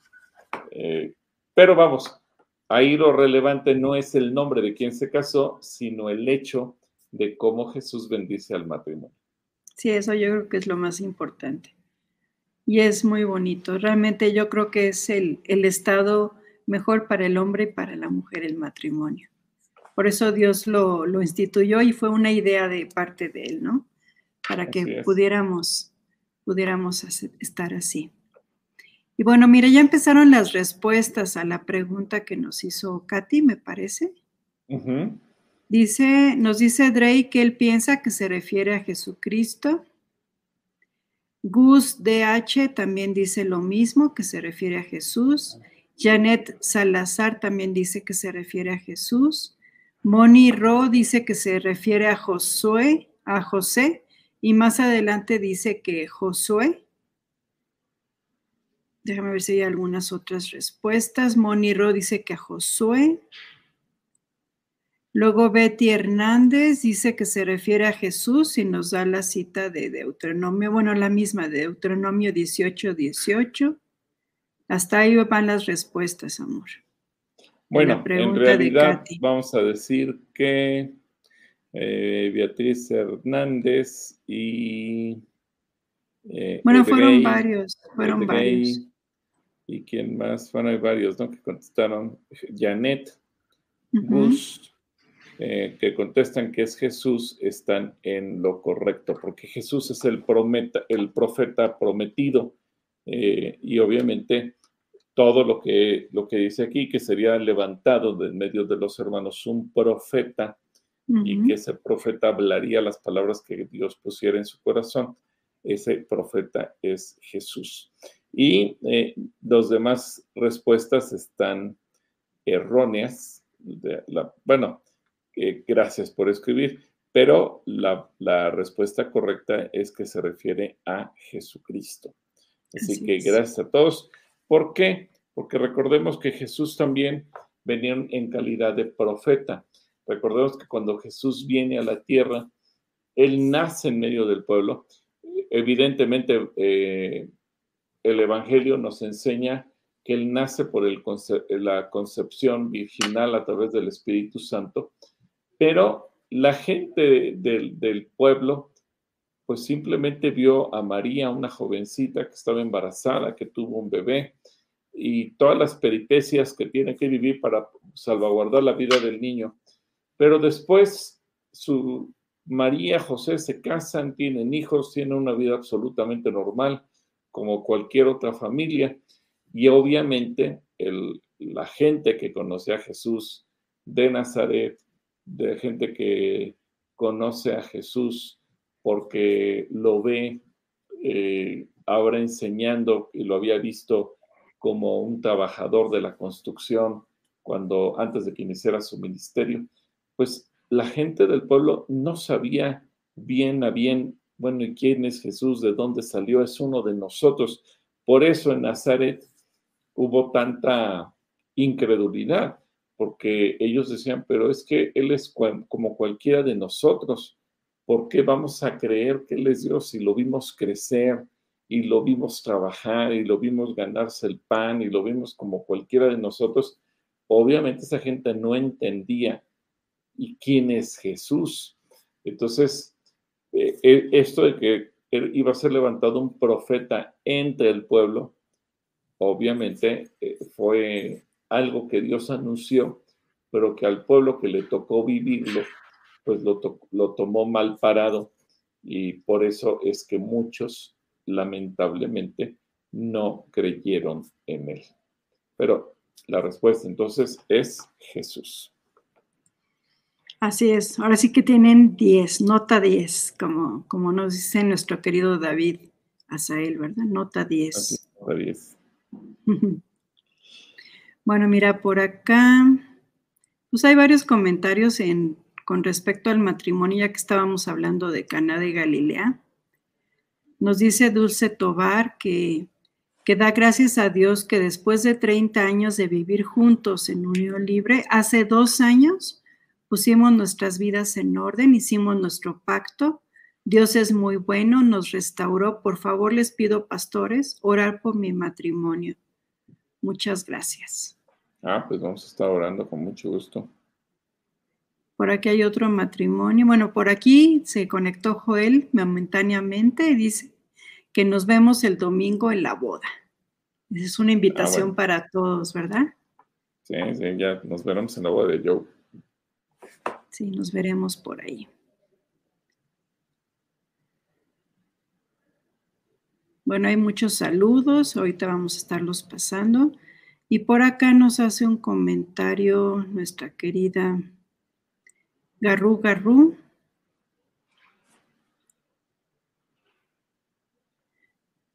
Eh, pero vamos, ahí lo relevante no es el nombre de quien se casó, sino el hecho de cómo Jesús bendice al matrimonio. Sí, eso yo creo que es lo más importante. Y es muy bonito. Realmente yo creo que es el, el estado mejor para el hombre y para la mujer el matrimonio. Por eso Dios lo, instituyó y fue una idea de parte de Él, ¿no? Para que pudiéramos, pudiéramos estar así. Y bueno, mira, ya empezaron las respuestas a la pregunta que nos hizo Katy, me parece. Dice, nos dice Drake que él piensa que se refiere a Jesucristo. Gus DH también dice lo mismo, que se refiere a Jesús. Janet Salazar también dice que se refiere a Jesús. Moni Ro dice que se refiere a Josué, a José, y más adelante dice que Josué. Déjame ver si hay algunas otras respuestas. Moni Ro dice que a Josué. Luego Betty Hernández dice que se refiere a Jesús y nos da la cita de Deuteronomio, bueno, la misma de Deuteronomio 18, 18. Hasta ahí van las respuestas, amor. Bueno, en realidad vamos a decir que eh, Beatriz Hernández y... Eh, bueno, fueron varios, fueron varios. ¿Y quién más? Bueno, hay varios, ¿no? Que contestaron. Janet, Bush, eh, que contestan que es Jesús, están en lo correcto, porque Jesús es el, prometa, el profeta prometido. y obviamente todo lo que, lo que dice aquí, que sería levantado de medio de los hermanos un profeta y que ese profeta hablaría las palabras que Dios pusiera en su corazón. Ese profeta es Jesús. Y eh, las demás respuestas están erróneas. bueno, eh, gracias por escribir, pero la, la, respuesta correcta es que se refiere a Jesucristo. Así, que gracias a todos. ¿Por qué? Porque recordemos que Jesús también venía en calidad de profeta. Recordemos que cuando Jesús viene a la tierra, Él nace en medio del pueblo. Evidentemente, eh, el Evangelio nos enseña que Él nace por la concepción virginal a través del Espíritu Santo, pero la gente del, del pueblo pues simplemente vio a María, una jovencita que estaba embarazada, que tuvo un bebé, y todas las peripecias que tiene que vivir para salvaguardar la vida del niño. Pero después su María, José se casan, tienen hijos, tienen una vida absolutamente normal, como cualquier otra familia. Y obviamente la gente que conoce a Jesús de Nazaret, de gente que conoce a Jesús porque lo ve eh, ahora enseñando y lo había visto como un trabajador de la construcción cuando antes de que iniciara su ministerio, pues la gente del pueblo no sabía bien a bien, bueno, ¿y quién es Jesús? ¿De dónde salió? Es uno de nosotros. Por eso en Nazaret hubo tanta incredulidad, porque ellos decían, pero es que Él es como cualquiera de nosotros. ¿Por qué vamos a creer que Él es Dios si lo vimos crecer y lo vimos trabajar y lo vimos ganarse el pan y lo vimos como cualquiera de nosotros? Obviamente esa gente no entendía y quién es Jesús. Entonces, eh, eh, esto de que iba a ser levantado un profeta entre el pueblo, obviamente eh, fue algo que Dios anunció, pero que al pueblo que le tocó vivirlo, pues lo, lo tomó mal parado y por eso es que muchos, lamentablemente, no creyeron en él. Pero la respuesta entonces es Jesús. Así es, ahora sí que tienen 10, nota 10, como, como nos dice nuestro querido David Asael, ¿verdad? Nota 10. nota 10. bueno, mira, por acá, pues hay varios comentarios en, con respecto al matrimonio, ya que estábamos hablando de Caná de Galilea. Nos dice Dulce Tobar que, que da gracias a Dios que después de 30 años de vivir juntos en unión libre, hace dos años pusimos nuestras vidas en orden, hicimos nuestro pacto. Dios es muy bueno, nos restauró. Por favor, les pido, pastores, orar por mi matrimonio. Muchas gracias. Ah, pues vamos a estar orando con mucho gusto. Por aquí hay otro matrimonio. Bueno, por aquí se conectó Joel momentáneamente y dice que nos vemos el domingo en la boda. Es una invitación ah, para todos, ¿verdad? Sí, sí, ya nos veremos en la boda de Joe. Sí, nos veremos por ahí. Bueno, hay muchos saludos, ahorita vamos a estarlos pasando. Y por acá nos hace un comentario nuestra querida Garru Garru.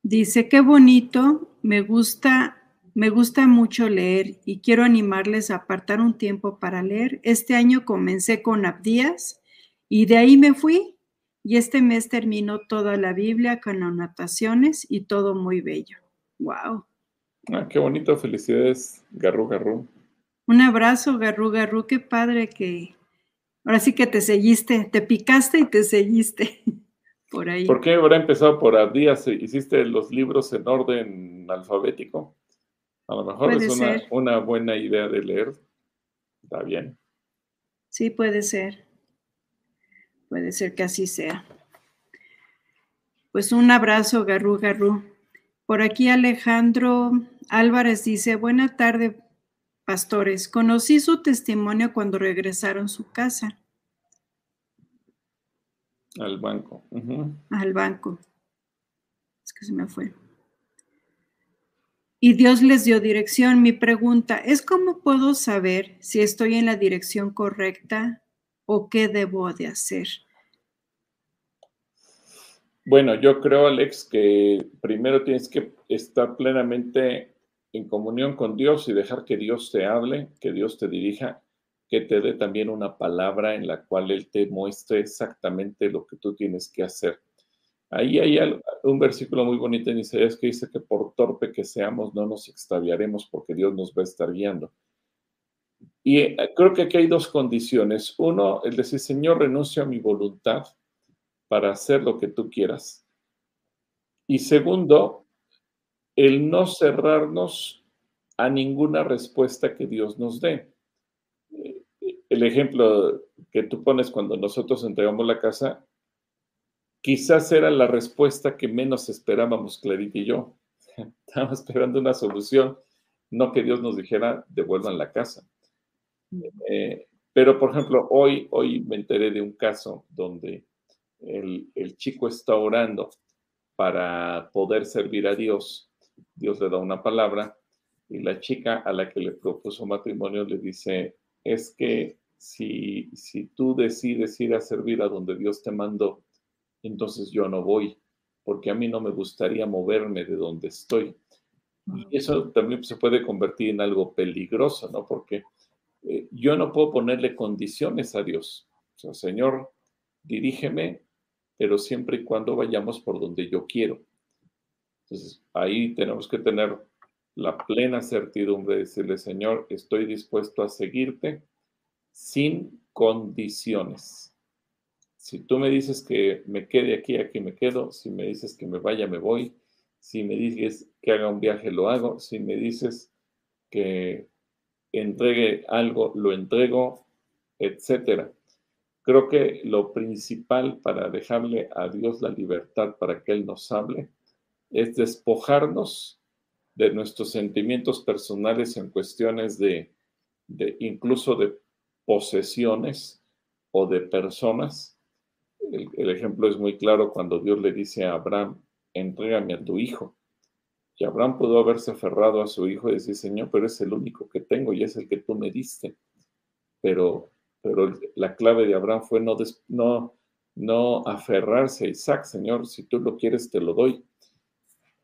Dice, qué bonito, me gusta me gusta mucho leer y quiero animarles a apartar un tiempo para leer. Este año comencé con Abdías y de ahí me fui y este mes terminó toda la Biblia con anotaciones y todo muy bello. ¡Wow! Ah, qué bonito, felicidades, Garru Garru. Un abrazo, Garru Garru, qué padre que ahora sí que te seguiste, te picaste y te seguiste por ahí. ¿Por qué habrá empezado por Abdías? ¿Hiciste los libros en orden alfabético? A lo mejor es una, buena idea de leer. Está bien. Sí, puede ser. Puede ser que así sea. Pues un abrazo, Garru Garru. Por aquí Alejandro Álvarez dice, buena tarde, pastores. Conocí su testimonio cuando regresaron a su casa. Al banco. Al banco. Es que se me fue y Dios les dio dirección. Mi pregunta es cómo puedo saber si estoy en la dirección correcta o qué debo de hacer. Bueno, yo creo, Alex, que primero tienes que estar plenamente en comunión con Dios y dejar que Dios te hable, que Dios te dirija, que te dé también una palabra en la cual Él te muestre exactamente lo que tú tienes que hacer. Ahí hay un versículo muy bonito en Isaías que dice que por torpe que seamos no nos extraviaremos porque Dios nos va a estar guiando. Y eh, creo que aquí hay dos condiciones. Uno, el decir, Señor, renuncio a mi voluntad para hacer lo que tú quieras. Y segundo, el no cerrarnos a ninguna respuesta que Dios nos dé. El ejemplo que tú pones cuando nosotros entregamos la casa, quizás era la respuesta que menos esperábamos, Clarita y yo. Estábamos esperando una solución, no que Dios nos dijera, devuelvan la casa. Eh, pero, por ejemplo, hoy, hoy me enteré de un caso donde el, el chico está orando para poder servir a Dios. Dios le da una palabra y la chica a la que le propuso matrimonio le dice, es que si, si tú decides ir a servir a donde Dios te mandó, entonces yo no voy, porque a mí no me gustaría moverme de donde estoy. Y eso también se puede convertir en algo peligroso, ¿no? Porque eh, yo no puedo ponerle condiciones a Dios. O sea, Señor, dirígeme, pero siempre y cuando vayamos por donde yo quiero. Entonces, ahí tenemos que tener la plena certidumbre de decirle, Señor, estoy dispuesto a seguirte sin condiciones. Si tú me dices que me quede aquí, aquí me quedo. Si me dices que me vaya, me voy. Si me dices que haga un viaje, lo hago. Si me dices que entregue algo, lo entrego, etcétera. Creo que lo principal para dejarle a Dios la libertad para que Él nos hable es despojarnos de nuestros sentimientos personales en cuestiones de, incluso de posesiones o de personas. El, ejemplo es muy claro cuando Dios le dice a Abraham, entrégame a tu hijo. Y Abraham pudo haberse aferrado a su hijo y decir, Señor, pero es el único que tengo y es el que tú me diste. Pero, pero la clave de Abraham fue no, no, no aferrarse a Isaac, Señor, si tú lo quieres, te lo doy.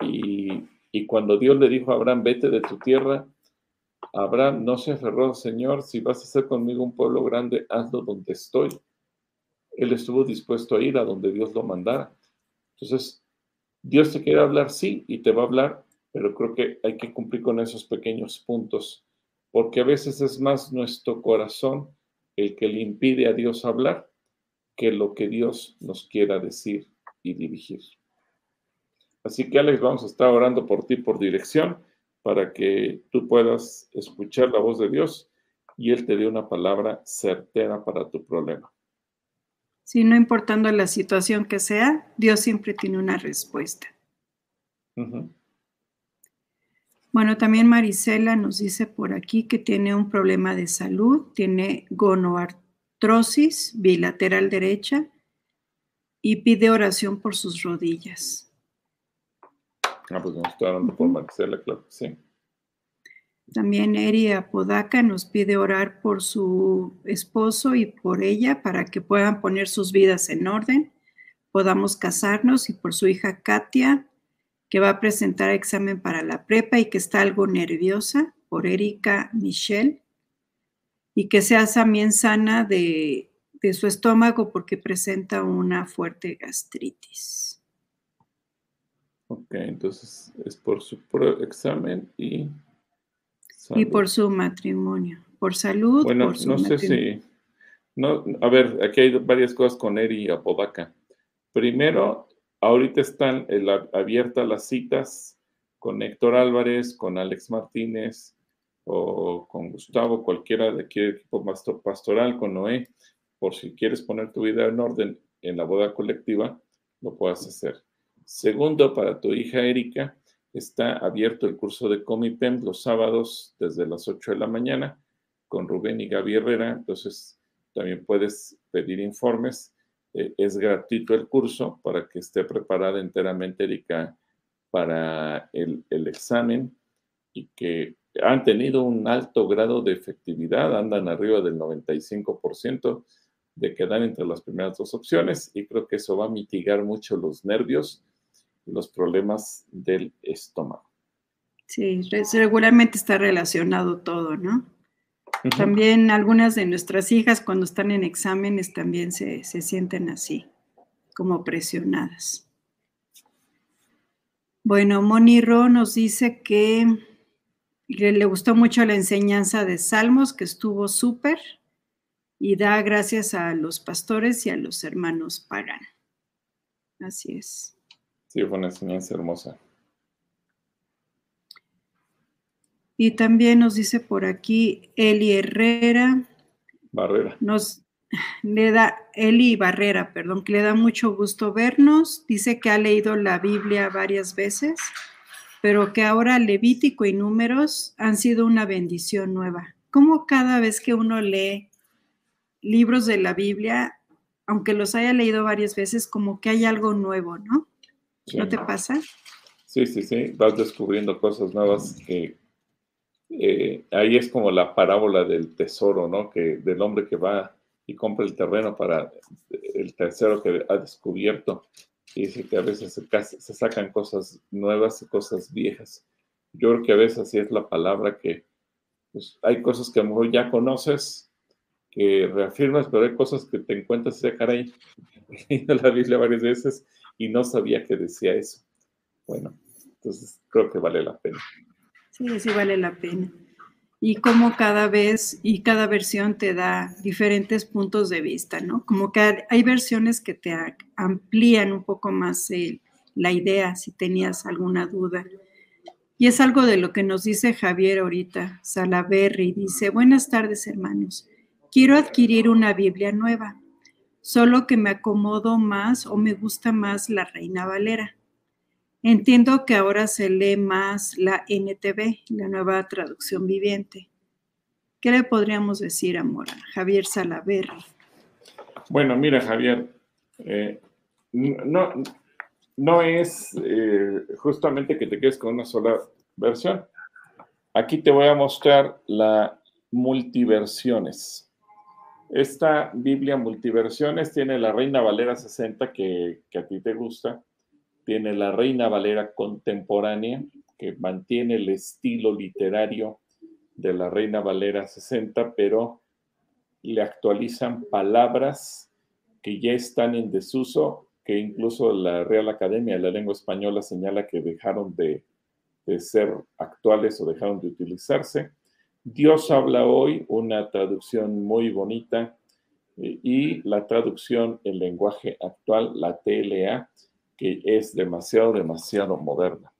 Y, cuando Dios le dijo a Abraham, vete de tu tierra, Abraham no se aferró, Señor, si vas a hacer conmigo un pueblo grande, hazlo donde estoy. Él estuvo dispuesto a ir a donde Dios lo mandara. Entonces, Dios te quiere hablar, sí, y te va a hablar, pero creo que hay que cumplir con esos pequeños puntos, porque a veces es más nuestro corazón el que le impide a Dios hablar que lo que Dios nos quiera decir y dirigir. Así que Alex, vamos a estar orando por ti por dirección para que tú puedas escuchar la voz de Dios y Él te dé una palabra certera para tu problema. Sí, no importando la situación que sea, Dios siempre tiene una respuesta. Bueno, también Marisela nos dice por aquí que tiene un problema de salud, tiene gonoartrosis bilateral derecha y pide oración por sus rodillas. Ah, pues por Marcela, claro sí. También Eri Apodaca nos pide orar por su esposo y por ella para que puedan poner sus vidas en orden, podamos casarnos y por su hija Katia, que va a presentar examen para la prepa y que está algo nerviosa, por Erika Michelle, y que sea también sana de, de su estómago porque presenta una fuerte gastritis. Ok, entonces es por su examen y... Y por su matrimonio, por salud. Bueno, por su no sé si... No, a ver, aquí hay varias cosas con Eri y Apodaca. Primero, ahorita están abiertas las citas con Héctor Álvarez, con Alex Martínez o con Gustavo, cualquiera de aquí equipo pastoral, con Noé, por si quieres poner tu vida en orden en la boda colectiva, lo puedas hacer. Segundo, para tu hija Erika, está abierto el curso de Comipem los sábados desde las 8 de la mañana con Rubén y Gaby Herrera. Entonces, también puedes pedir informes. Eh, es gratuito el curso para que esté preparada enteramente Erika para el, el examen y que han tenido un alto grado de efectividad, andan arriba del 95% de quedar entre las primeras dos opciones y creo que eso va a mitigar mucho los nervios los problemas del estómago. Sí, regularmente está relacionado todo, ¿no? También algunas de nuestras hijas cuando están en exámenes también se, sienten así, como presionadas. Bueno, Moni Ro nos dice que le, gustó mucho la enseñanza de Salmos, que estuvo súper, y da gracias a los pastores y a los hermanos Pagan. Así es. Sí, fue una enseñanza hermosa. Y también nos dice por aquí Eli Herrera. Barrera. Nos, le da, Eli Barrera, perdón, que le da mucho gusto vernos. Dice que ha leído la Biblia varias veces, pero que ahora Levítico y Números han sido una bendición nueva. Como cada vez que uno lee libros de la Biblia, aunque los haya leído varias veces, como que hay algo nuevo, ¿no? ¿No te pasa? Sí, sí, sí, vas descubriendo cosas nuevas que eh, ahí es como la parábola del tesoro, ¿no? Que del hombre que va y compra el terreno para el tercero que ha descubierto. Y dice que a veces se, sacan cosas nuevas y cosas viejas. Yo creo que a veces así es la palabra que pues, hay cosas que a lo mejor ya conoces, que reafirmas, pero hay cosas que te encuentras y caray, he leído la Biblia varias veces y no sabía que decía eso. Bueno, entonces creo que vale la pena. Sí, sí vale la pena y cómo cada vez y cada versión te da diferentes puntos de vista, ¿no? Como que hay versiones que te amplían un poco más la idea si tenías alguna duda. Y es algo de lo que nos dice Javier ahorita, Salaberry, dice, buenas tardes hermanos, quiero adquirir una Biblia nueva, solo que me acomodo más o me gusta más la Reina Valera. Entiendo que ahora se lee más la NTV, la nueva traducción viviente. ¿Qué le podríamos decir, Amor, a Javier Salaverri? Bueno, mira, Javier, eh, no, no es eh, justamente que te quedes con una sola versión. Aquí te voy a mostrar la multiversiones. Esta Biblia multiversiones tiene la Reina Valera 60 que, a ti te gusta tiene la Reina Valera contemporánea, que mantiene el estilo literario de la Reina Valera 60, pero le actualizan palabras que ya están en desuso, que incluso la Real Academia de la Lengua Española señala que dejaron de, de ser actuales o dejaron de utilizarse. Dios habla hoy, una traducción muy bonita, eh, y la traducción en lenguaje actual, la TLA, que es demasiado, demasiado moderna.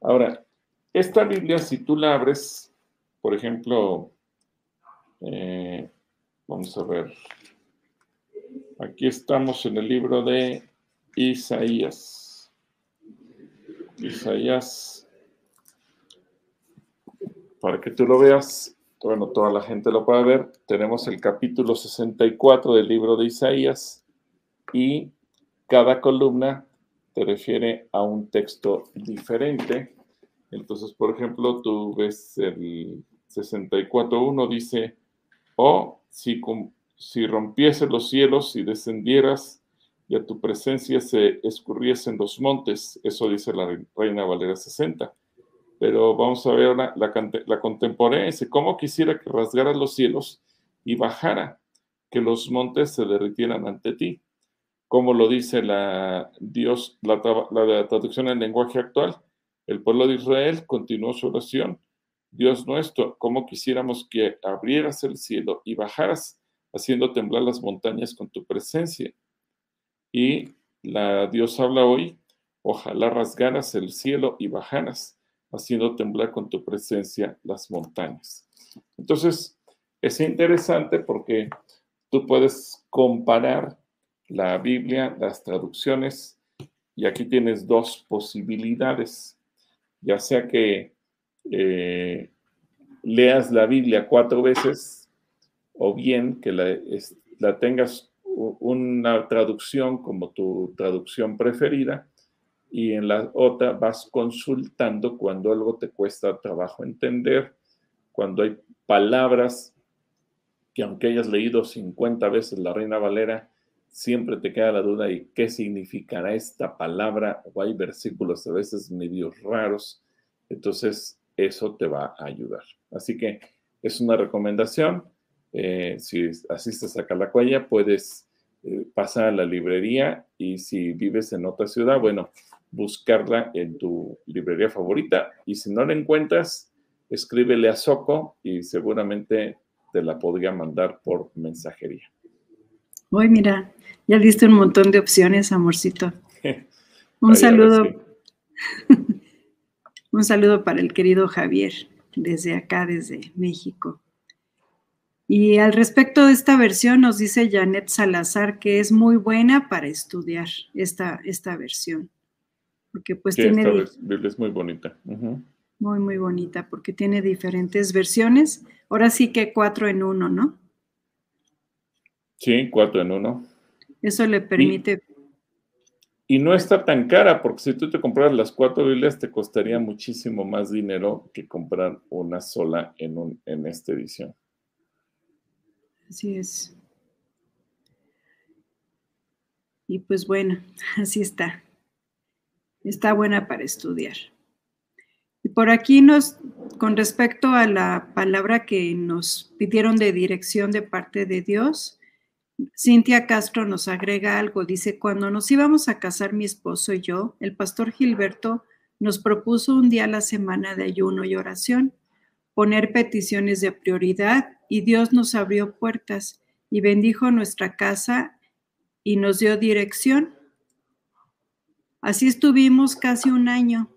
Ahora, esta Biblia, si tú la abres, por ejemplo, eh, vamos a ver, aquí estamos en el libro de Isaías. Isaías, para que tú lo veas, bueno, toda la gente lo puede ver, tenemos el capítulo 64 del libro de Isaías y cada columna te refiere a un texto diferente. Entonces, por ejemplo, tú ves el 64.1 dice, oh, si, si rompiese los cielos y descendieras y a tu presencia se escurriesen los montes, eso dice la Reina Valera 60. Pero vamos a ver la, la, la contemporánea, dice, ¿cómo quisiera que rasgaras los cielos y bajara, que los montes se derritieran ante ti? como lo dice la, Dios, la, traducción en lenguaje actual. El pueblo de Israel continuó su oración. Dios nuestro, como quisiéramos que abrieras el cielo y bajaras, haciendo temblar las montañas con tu presencia. Y la Dios habla hoy, ojalá rasgaras el cielo y bajaras, haciendo temblar con tu presencia las montañas. Entonces, es interesante porque tú puedes comparar la Biblia, las traducciones, y aquí tienes dos posibilidades, ya sea que eh, leas la Biblia cuatro veces o bien que la, la tengas una traducción como tu traducción preferida y en la otra vas consultando cuando algo te cuesta trabajo entender, cuando hay palabras que aunque hayas leído 50 veces la Reina Valera, siempre te queda la duda y qué significará esta palabra o hay versículos a veces medio raros, entonces eso te va a ayudar. Así que es una recomendación. Eh, si asistes a Calacuaya, puedes eh, pasar a la librería y si vives en otra ciudad, bueno, buscarla en tu librería favorita y si no la encuentras, escríbele a Soco y seguramente te la podría mandar por mensajería. Hoy mira, ya diste un montón de opciones, amorcito. Un saludo. un saludo para el querido Javier, desde acá, desde México. Y al respecto de esta versión nos dice Janet Salazar que es muy buena para estudiar esta, esta versión. Porque pues tiene... Esta Biblia es muy bonita. Muy, muy bonita porque tiene diferentes versiones. Ahora sí que cuatro en uno, ¿no? Sí, cuatro en uno. Eso le permite... Y, no está tan cara porque si tú te compras las cuatro Biblias te costaría muchísimo más dinero que comprar una sola en, un, en esta edición. Así es. Y pues bueno, así está. Está buena para estudiar. Y por aquí nos, con respecto a la palabra que nos pidieron de dirección de parte de Dios, Cintia Castro nos agrega algo. Dice, cuando nos íbamos a casar mi esposo y yo, el pastor Gilberto nos propuso un día a la semana de ayuno y oración, poner peticiones de prioridad y Dios nos abrió puertas y bendijo nuestra casa y nos dio dirección. Así estuvimos casi un año,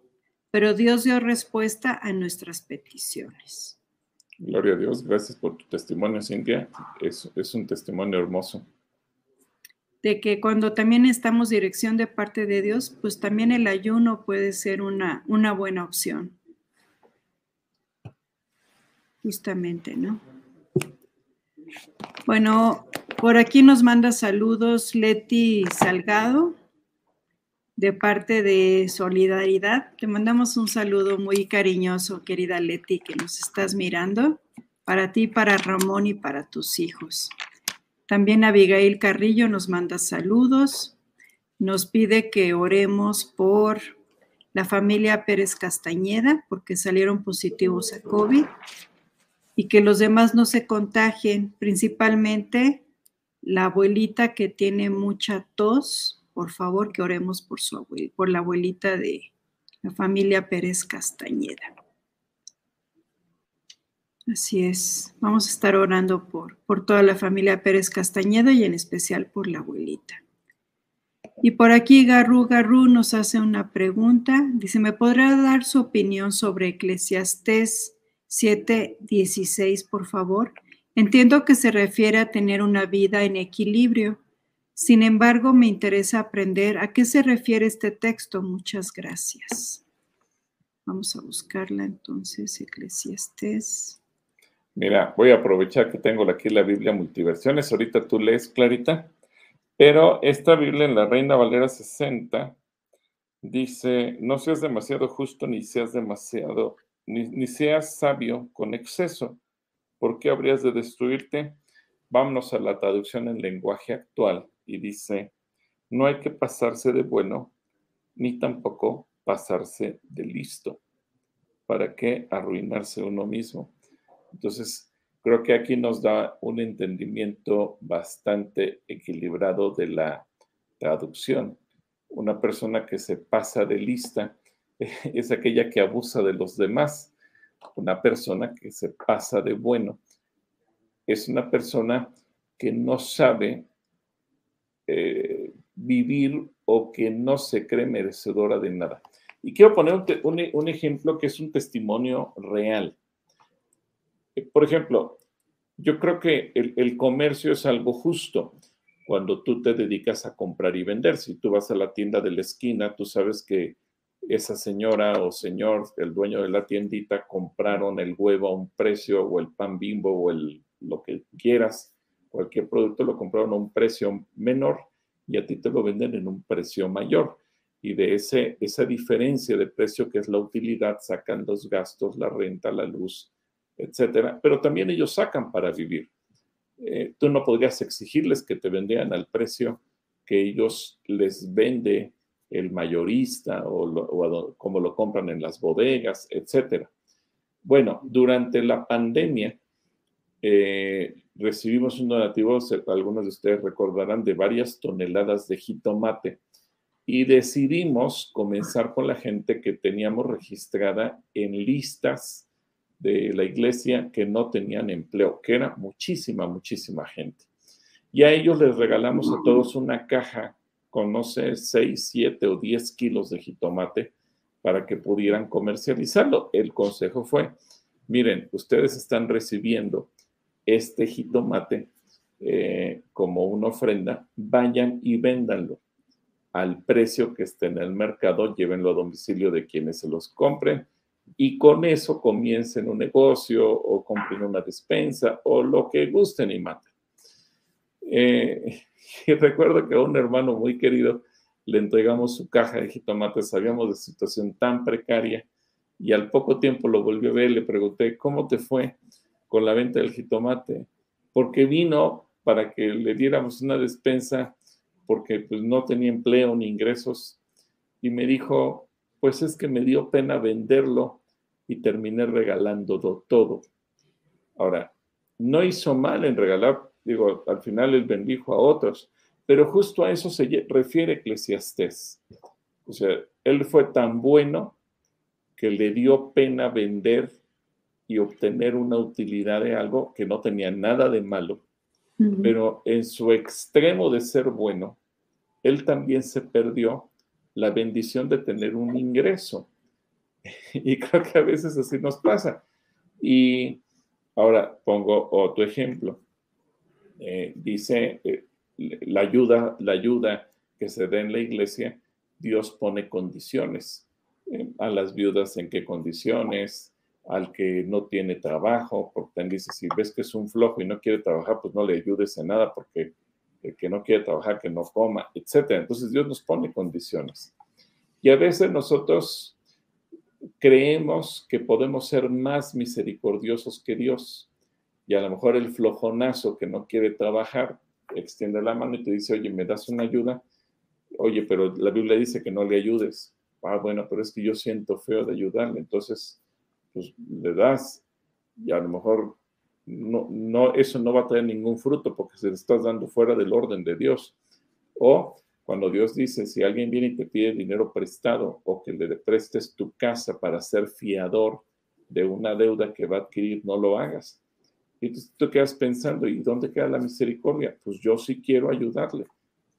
pero Dios dio respuesta a nuestras peticiones. Gloria a Dios, gracias por tu testimonio, Cintia. Es, es un testimonio hermoso. De que cuando también estamos dirección de parte de Dios, pues también el ayuno puede ser una, una buena opción. Justamente, ¿no? Bueno, por aquí nos manda saludos Leti Salgado de parte de Solidaridad. Te mandamos un saludo muy cariñoso, querida Leti, que nos estás mirando, para ti, para Ramón y para tus hijos. También Abigail Carrillo nos manda saludos, nos pide que oremos por la familia Pérez Castañeda, porque salieron positivos a COVID y que los demás no se contagien, principalmente la abuelita que tiene mucha tos, por favor que oremos por, su por la abuelita de la familia Pérez Castañeda. Así es, vamos a estar orando por, por toda la familia Pérez Castañeda y en especial por la abuelita. Y por aquí Garru Garru nos hace una pregunta. Dice, ¿me podrá dar su opinión sobre Eclesiastés 7.16, por favor. Entiendo que se refiere a tener una vida en equilibrio. Sin embargo, me interesa aprender a qué se refiere este texto. Muchas gracias. Vamos a buscarla entonces, Eclesiastes. Mira, voy a aprovechar que tengo aquí la Biblia Multiversiones. Ahorita tú lees, Clarita. Pero esta Biblia en la Reina Valera 60 dice, no seas demasiado justo ni seas demasiado ni, seas sabio con exceso. ¿Por qué habrías de destruirte? Vámonos a la traducción en lenguaje actual y dice, no hay que pasarse de bueno, ni tampoco pasarse de listo. ¿Para qué arruinarse uno mismo? Entonces, creo que aquí nos da un entendimiento bastante equilibrado de la traducción. Una persona que se pasa de lista es aquella que abusa de los demás. Una persona que se pasa de bueno es una persona que no sabe eh, vivir o que no se cree merecedora de nada. Y quiero poner un, ejemplo que es un testimonio real. Eh, por ejemplo, yo creo que el, el, comercio es algo justo cuando tú te dedicas a comprar y vender. Si tú vas a la tienda de la esquina, tú sabes que esa señora o señor, el dueño de la tiendita, compraron el huevo a un precio o el pan bimbo o el, lo que quieras, cualquier producto lo compraron a un precio menor y a ti te lo venden en un precio mayor. Y de ese, esa diferencia de precio que es la utilidad, sacan los gastos, la renta, la luz, etcétera. Pero también ellos sacan para vivir. Eh, tú no podrías exigirles que te vendieran al precio que ellos les vende el mayorista o, como lo compran en las bodegas, etcétera. Bueno, durante la pandemia eh, recibimos un donativo, algunos de ustedes recordarán, de varias toneladas de jitomate y decidimos comenzar con la gente que teníamos registrada en listas de la iglesia que no tenían empleo, que era muchísima, muchísima gente. Y a ellos les regalamos a todos una caja con, no sé, 6, 7 o 10 kilos de jitomate para que pudieran comercializarlo. El consejo fue, miren, ustedes están recibiendo este jitomate eh, como una ofrenda, vayan y véndanlo al precio que esté en el mercado, llévenlo a domicilio de quienes se los compren y con eso comiencen un negocio o compren una despensa o lo que gusten y maten. Eh, y recuerdo que a un hermano muy querido le entregamos su caja de jitomates, sabíamos de situación tan precaria y al poco tiempo lo volvió a ver, le pregunté, ¿cómo te fue con la venta del jitomate? Porque vino para que le diéramos una despensa porque pues, no tenía empleo ni ingresos y me dijo, pues es que me dio pena venderlo y terminé regalando todo. Ahora, no hizo mal en regalar, digo, al final él bendijo a otros, pero justo a eso se refiere Eclesiastés. O sea, él fue tan bueno que le dio pena vender y obtener una utilidad de algo que no tenía nada de malo, pero en su extremo de ser bueno, él también se perdió la bendición de tener un ingreso. Y creo que a veces así nos pasa. Y ahora pongo otro ejemplo. Eh, dice, eh, la ayuda, la ayuda que se da en la iglesia, Dios pone condiciones. Eh, a las viudas en qué condiciones, al que no tiene trabajo, porque dice, si ves que es un flojo y no quiere trabajar, pues no le ayudes en nada, porque el que no quiere trabajar, que no coma, etc. Entonces Dios nos pone condiciones. Y a veces nosotros creemos que podemos ser más misericordiosos que Dios. Y a lo mejor el flojonazo que no quiere trabajar extiende la mano y te dice, oye, ¿me das una ayuda? Oye, pero la Biblia dice que no le ayudes. Ah, bueno, pero es que yo siento feo de ayudarle. Entonces, pues le das y a lo mejor no, no, eso no va a traer ningún fruto porque se le estás dando fuera del orden de Dios. O cuando Dios dice, si alguien viene y te pide dinero prestado o que le prestes tu casa para ser fiador de una deuda que va a adquirir, no lo hagas. Y tú, tú quedas pensando, ¿y dónde queda la misericordia? Pues yo sí quiero ayudarle.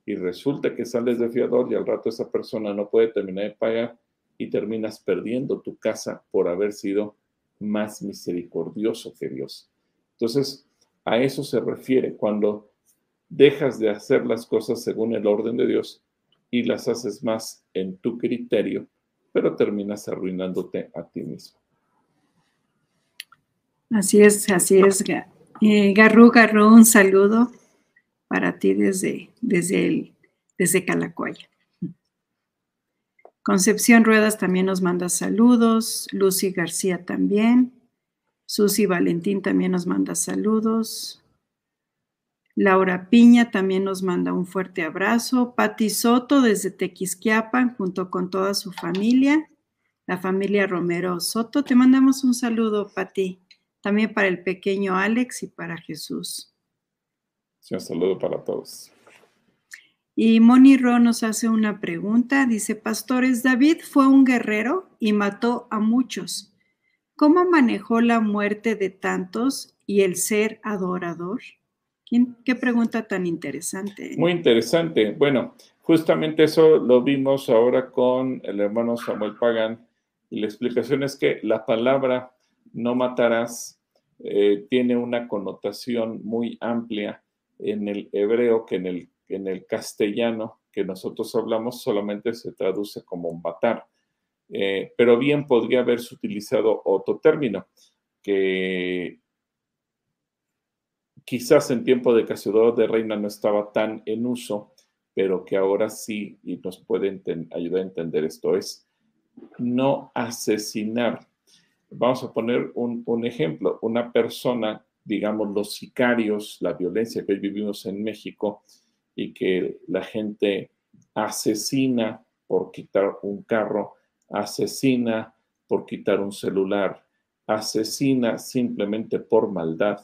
Y resulta que sales de fiador y al rato esa persona no puede terminar de pagar y terminas perdiendo tu casa por haber sido más misericordioso que Dios. Entonces, a eso se refiere cuando dejas de hacer las cosas según el orden de Dios y las haces más en tu criterio, pero terminas arruinándote a ti mismo. Así es, así es. Eh, Garru, Garru, un saludo para ti desde, desde, el, desde Calacuaya. Concepción Ruedas también nos manda saludos, Lucy García también, Susi Valentín también nos manda saludos, Laura Piña también nos manda un fuerte abrazo. Pati Soto desde Tequisquiapan junto con toda su familia, la familia Romero Soto. Te mandamos un saludo, Pati, también para el pequeño Alex y para Jesús. Un saludo para todos. Y Moni Ro nos hace una pregunta. Dice, pastores, David fue un guerrero y mató a muchos. ¿Cómo manejó la muerte de tantos y el ser adorador? Qué pregunta tan interesante. Muy interesante. Bueno, justamente eso lo vimos ahora con el hermano Samuel Pagan. Y la explicación es que la palabra no matarás eh, tiene una connotación muy amplia en el hebreo que en el, en el castellano que nosotros hablamos solamente se traduce como matar. Eh, pero bien podría haberse utilizado otro término que quizás en tiempo de Casiodoro de Reina no estaba tan en uso, pero que ahora sí y nos puede ayudar a entender esto, es no asesinar. Vamos a poner un, un ejemplo, una persona, digamos los sicarios, la violencia que hoy vivimos en México y que la gente asesina por quitar un carro, asesina por quitar un celular, asesina simplemente por maldad.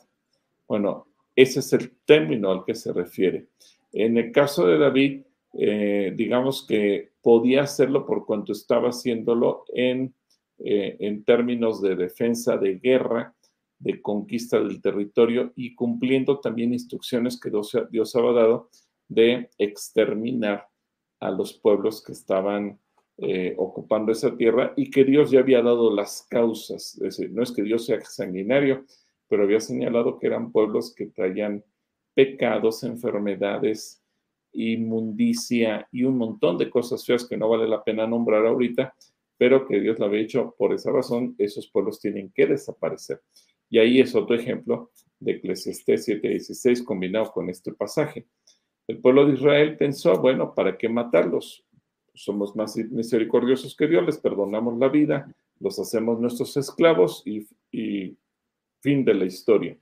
Bueno, ese es el término al que se refiere. En el caso de David, eh, digamos que podía hacerlo por cuanto estaba haciéndolo en, eh, en términos de defensa de guerra, de conquista del territorio y cumpliendo también instrucciones que Dios, Dios había dado de exterminar a los pueblos que estaban eh, ocupando esa tierra y que Dios ya había dado las causas. Es decir, no es que Dios sea sanguinario, pero había señalado que eran pueblos que traían pecados, enfermedades, inmundicia y un montón de cosas feas que no vale la pena nombrar ahorita, pero que Dios lo había hecho. Por esa razón, esos pueblos tienen que desaparecer. Y ahí es otro ejemplo de Eclesiastés 7:16 combinado con este pasaje. El pueblo de Israel pensó, bueno, ¿para qué matarlos? Somos más misericordiosos que Dios, les perdonamos la vida, los hacemos nuestros esclavos y, fin de la historia.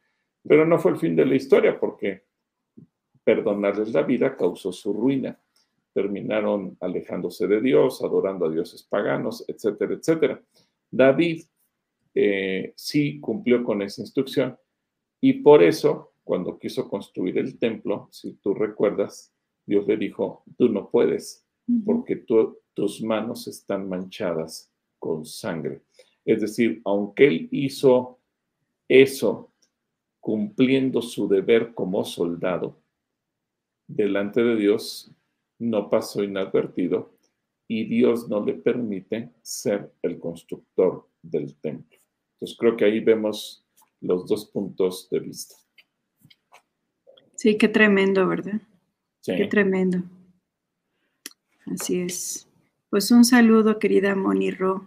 Pero no fue el fin de la historia porque perdonarles la vida causó su ruina. Terminaron alejándose de Dios, adorando a dioses paganos, etcétera, etcétera. David eh, sí cumplió con esa instrucción y por eso, cuando quiso construir el templo, si tú recuerdas, Dios le dijo, tú no puedes porque tus manos están manchadas con sangre. Es decir, aunque él hizo eso cumpliendo su deber como soldado, delante de Dios no pasó inadvertido y Dios no le permite ser el constructor del templo. Entonces creo que ahí vemos los dos puntos de vista. Sí, qué tremendo, ¿verdad? Sí. Qué tremendo. Así es. Pues un saludo, querida Moni Ro.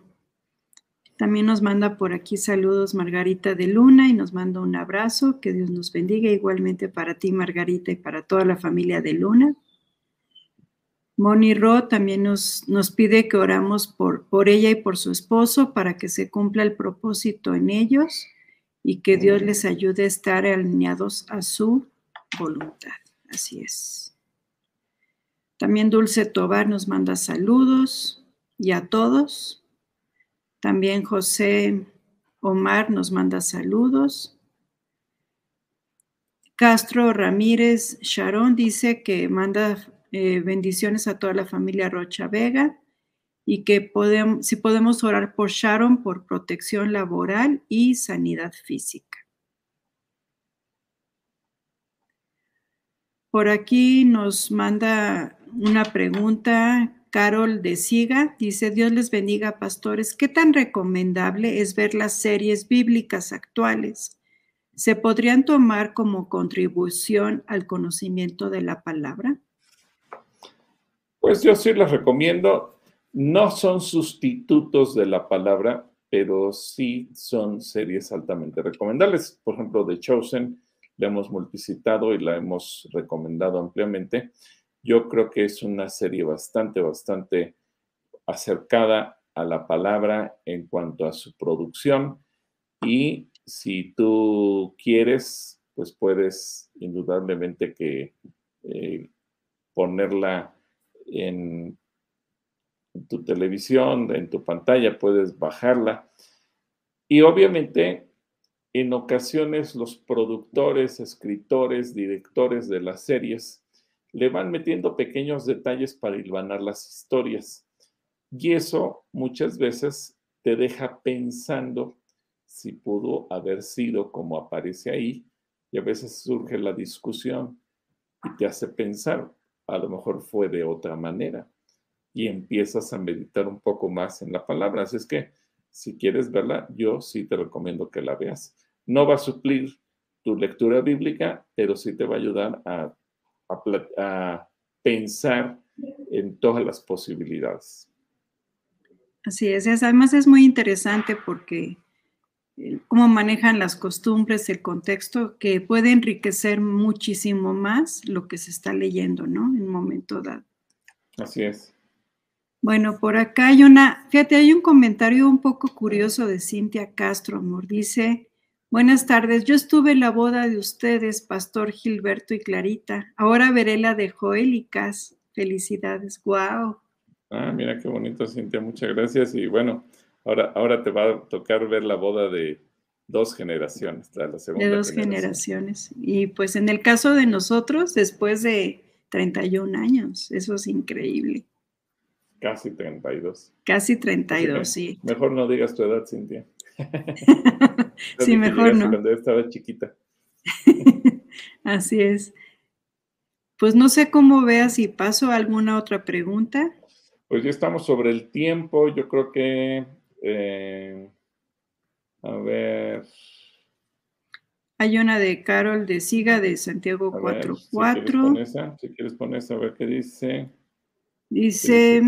También nos manda por aquí saludos Margarita de Luna y nos manda un abrazo. Que Dios nos bendiga igualmente para ti, Margarita, y para toda la familia de Luna. Moni Ro también nos, nos pide que oramos por, por ella y por su esposo para que se cumpla el propósito en ellos y que Dios les ayude a estar alineados a su voluntad. Así es. También Dulce Tobar nos manda saludos y a todos. También José Omar nos manda saludos. Castro Ramírez Sharon dice que manda eh, bendiciones a toda la familia Rocha Vega y que si podemos orar por Sharon por protección laboral y sanidad física. Por aquí nos manda una pregunta Carol de Siga dice, Dios les bendiga, pastores. ¿Qué tan recomendable es ver las series bíblicas actuales? ¿Se podrían tomar como contribución al conocimiento de la palabra? Pues yo sí les recomiendo. No son sustitutos de la palabra, pero sí son series altamente recomendables. Por ejemplo, The Chosen la hemos multicitado y la hemos recomendado ampliamente yo creo que es una serie bastante, bastante acercada a la palabra en cuanto a su producción y si tú quieres, pues puedes indudablemente que eh, ponerla en, en tu televisión, en tu pantalla, puedes bajarla. Y obviamente, en ocasiones los productores, escritores, directores de las series le van metiendo pequeños detalles para hilvanar las historias. Y eso muchas veces te deja pensando si pudo haber sido como aparece ahí. Y a veces surge la discusión y te hace pensar, a lo mejor fue de otra manera. Y empiezas a meditar un poco más en la palabra. Así es que si quieres verla, yo sí te recomiendo que la veas. No va a suplir tu lectura bíblica, pero sí te va a ayudar a a, pensar en todas las posibilidades. Así es, además es muy interesante porque eh, cómo manejan las costumbres, el contexto, que puede enriquecer muchísimo más lo que se está leyendo, ¿no? En un momento dado. Así es. Bueno, por acá hay una, fíjate, hay un comentario un poco curioso de Cintia Castro, amor. Dice, Buenas tardes, yo estuve en la boda de ustedes, Pastor Gilberto y Clarita. Ahora veré la de Joel y Cas. Felicidades, wow. Ah, mira qué bonito, Cintia, muchas gracias. Y bueno, ahora, ahora te va a tocar ver la boda de dos generaciones, la segunda De dos generaciones. Y pues en el caso de nosotros, después de 31 años, eso es increíble. Casi 32. Casi 32, sí. Mejor no digas tu edad, Cintia. sí, mejor no. Cuando estaba chiquita. Así es. Pues no sé cómo veas si paso alguna otra pregunta. Pues ya estamos sobre el tiempo. Yo creo que, eh, a ver. Hay una de Carol de Siga de Santiago 4.4. Si, quieres poner esa, a ver qué dice. Dice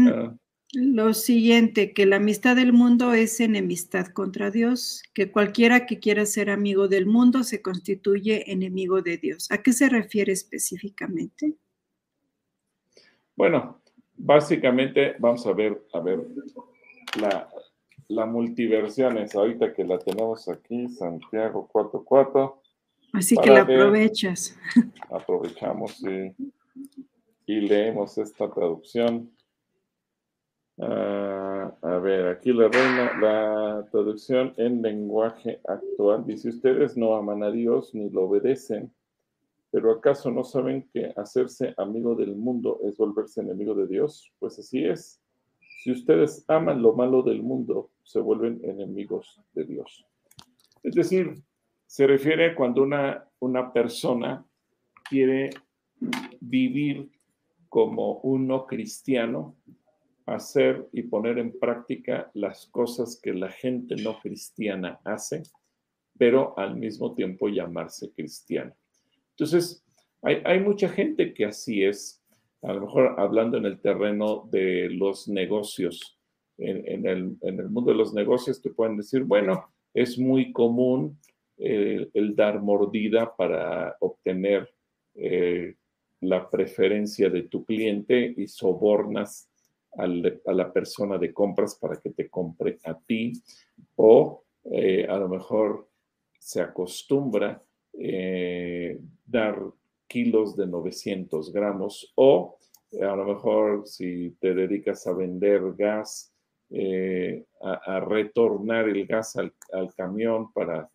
lo siguiente, que la amistad del mundo es enemistad contra Dios, que cualquiera que quiera ser amigo del mundo se constituye enemigo de Dios. ¿A qué se refiere específicamente? Bueno, básicamente vamos a ver, a ver, la, la multiversiones, ahorita que la tenemos aquí, Santiago 4.4. Así que la aprovechas. aprovechamos y, leemos esta traducción. Ah, a ver, aquí la reina, la traducción en lenguaje actual dice, ustedes no aman a Dios ni lo obedecen, pero ¿acaso no saben que hacerse amigo del mundo es volverse enemigo de Dios? Pues así es. Si ustedes aman lo malo del mundo, se vuelven enemigos de Dios. Es decir, se refiere cuando una, una persona quiere vivir como un no cristiano, hacer y poner en práctica las cosas que la gente no cristiana hace, pero al mismo tiempo llamarse cristiano. Entonces, hay, hay mucha gente que así es a lo mejor hablando en el terreno de los negocios, en, el, mundo de los negocios te pueden decir, bueno, es muy común eh, el dar mordida para obtener eh, la preferencia de tu cliente y sobornas a la persona de compras para que te compre a ti. O eh, a lo mejor se acostumbra dar kilos de 900 gramos o a lo mejor si te dedicas a vender gas, eh, a, retornar el gas al, camión para,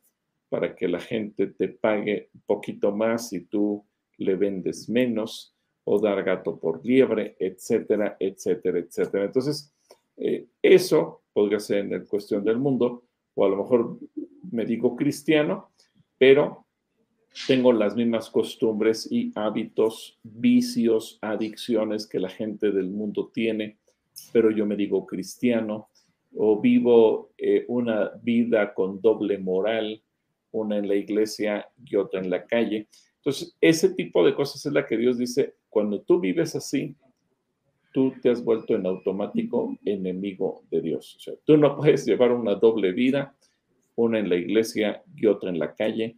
para que la gente te pague un poquito más y tú le vendes menos, o dar gato por liebre, etcétera, etcétera, etcétera. Entonces, eh, eso podría ser en cuestión del mundo, o a lo mejor me digo cristiano, pero tengo las mismas costumbres y hábitos, vicios, adicciones que la gente del mundo tiene, pero yo me digo cristiano o vivo eh, una vida con doble moral, una en la iglesia y otra en la calle. Entonces, ese tipo de cosas es la que Dios dice, cuando tú vives así, tú te has vuelto en automático enemigo de Dios. O sea, tú no puedes llevar una doble vida, una en la iglesia y otra en la calle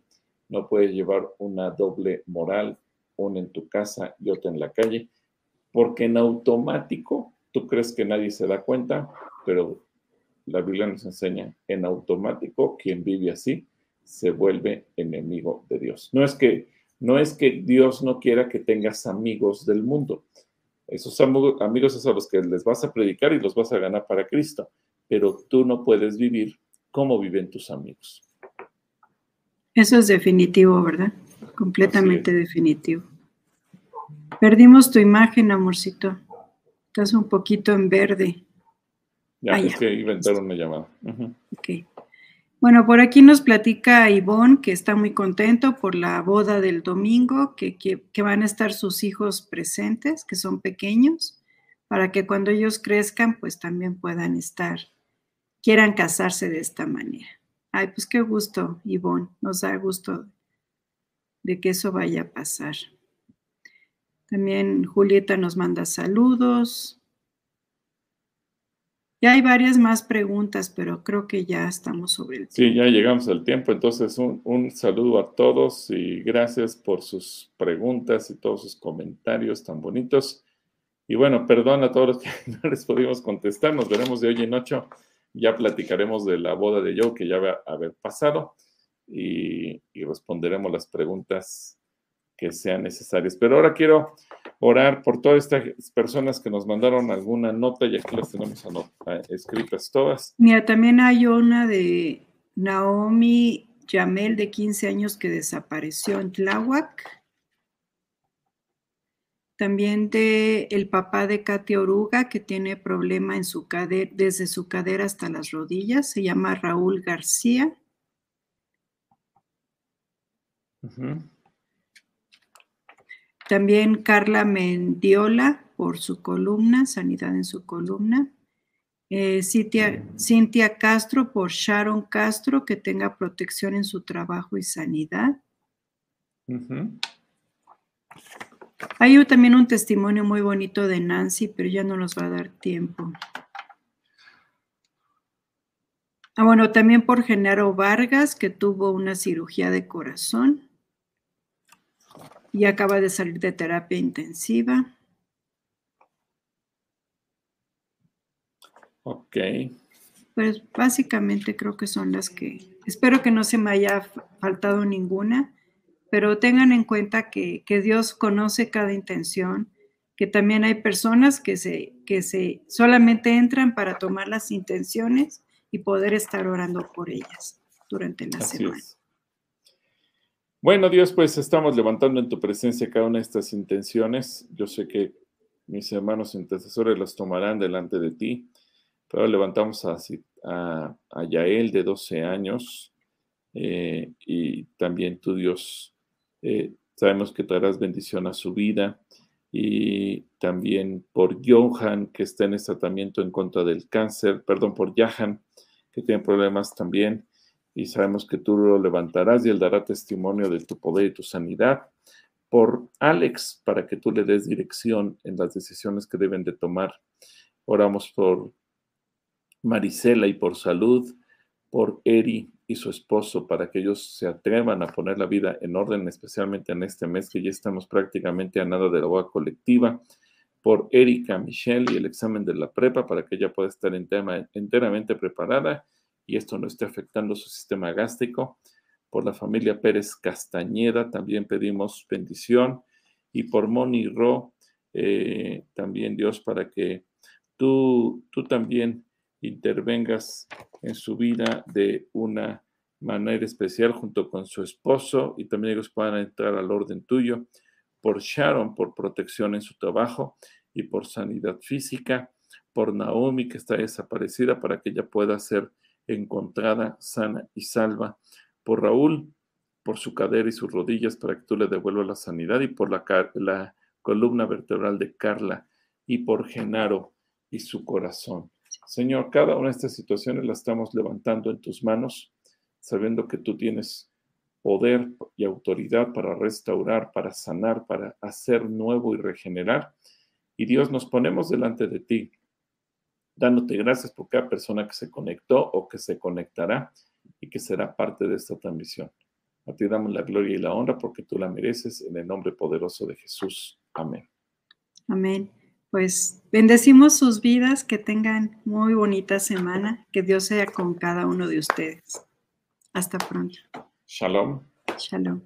no puedes llevar una doble moral, una en tu casa y otra en la calle, porque en automático tú crees que nadie se da cuenta, pero la Biblia nos enseña, en automático quien vive así se vuelve enemigo de Dios. No es que no es que Dios no quiera que tengas amigos del mundo. Esos amigos es a los que les vas a predicar y los vas a ganar para Cristo, pero tú no puedes vivir como viven tus amigos. Eso es definitivo, ¿verdad? Completamente definitivo. Perdimos tu imagen, amorcito. Estás un poquito en verde. Ya, es que inventaron una llamada. Ok. Bueno, por aquí nos platica Ivonne que está muy contento por la boda del domingo, que, que, van a estar sus hijos presentes, que son pequeños, para que cuando ellos crezcan, pues también puedan estar, quieran casarse de esta manera. Ay, pues qué gusto, Ivonne. Nos da gusto de que eso vaya a pasar. También Julieta nos manda saludos. Ya hay varias más preguntas, pero creo que ya estamos sobre el tiempo. Sí, ya llegamos al tiempo. Entonces, un, un, saludo a todos y gracias por sus preguntas y todos sus comentarios tan bonitos. Y bueno, perdón a todos los que no les pudimos contestar. Nos veremos de hoy en ocho. Ya platicaremos de la boda de Joe que ya va a haber pasado y, responderemos las preguntas que sean necesarias. Pero ahora quiero orar por todas estas personas que nos mandaron alguna nota y aquí las tenemos escritas todas. Mira, también hay una de Naomi Yamel de 15 años que desapareció en Tláhuac también de el papá de Katia Oruga, que tiene problema en su cadera, desde su cadera hasta las rodillas, se llama Raúl García. También Carla Mendiola por su columna, Sanidad en su columna. Eh, Cintia Castro por Sharon Castro, que tenga protección en su trabajo y sanidad. Hay también un testimonio muy bonito de Nancy, pero ya no nos va a dar tiempo. Ah, bueno, también por Genaro Vargas, que tuvo una cirugía de corazón y acaba de salir de terapia intensiva. Ok. Pues básicamente creo que son las que, espero que no se me haya faltado ninguna, pero tengan en cuenta que, Dios conoce cada intención, que también hay personas que se, que se solamente entran para tomar las intenciones y poder estar orando por ellas durante la semana. Bueno, Dios, pues estamos levantando en tu presencia cada una de estas intenciones. Yo sé que mis hermanos intercesores las tomarán delante de ti, pero levantamos a, Yael de 12 años eh, y también tu Dios, eh, sabemos que traerás bendición a su vida y también por Johan, que está en este tratamiento en contra del cáncer, perdón, por Yahan, que tiene problemas también y sabemos que tú lo levantarás y él dará testimonio de tu poder y tu sanidad. Por Alex, para que tú le des dirección en las decisiones que deben de tomar. Oramos por Marisela y por salud, por Eri y su esposo, para que ellos se atrevan a poner la vida en orden, especialmente en este mes que ya estamos prácticamente a nada de la boda colectiva. Por Erika Michelle y el examen de la prepa, para que ella pueda estar enteramente preparada y esto no esté afectando su sistema gástrico. Por la familia Pérez Castañeda también pedimos bendición. Y por Moni Ro, eh, también Dios, para que tú, tú también intervengas en su vida de una manera especial junto con su esposo y también ellos puedan entrar al orden tuyo. Por Sharon, por protección en su trabajo y por sanidad física. Por Naomi, que está desaparecida, para que ella pueda ser encontrada sana y salva. Por Raúl, por su cadera y sus rodillas para que tú le devuelvas la sanidad y por la, la columna vertebral de Carla y por Genaro y su corazón. Señor, cada una de estas situaciones la estamos levantando en tus manos, sabiendo que tú tienes poder y autoridad para restaurar, para sanar, para hacer nuevo y regenerar. Y Dios, nos ponemos delante de ti dándote gracias por cada persona que se conectó o que se conectará y que será parte de esta transmisión. A ti damos la gloria y la honra porque tú la mereces en el nombre poderoso de Jesús. Amén. Amén. Pues bendecimos sus vidas, que tengan muy bonita semana, que Dios sea con cada uno de ustedes. Hasta pronto. Shalom. Shalom.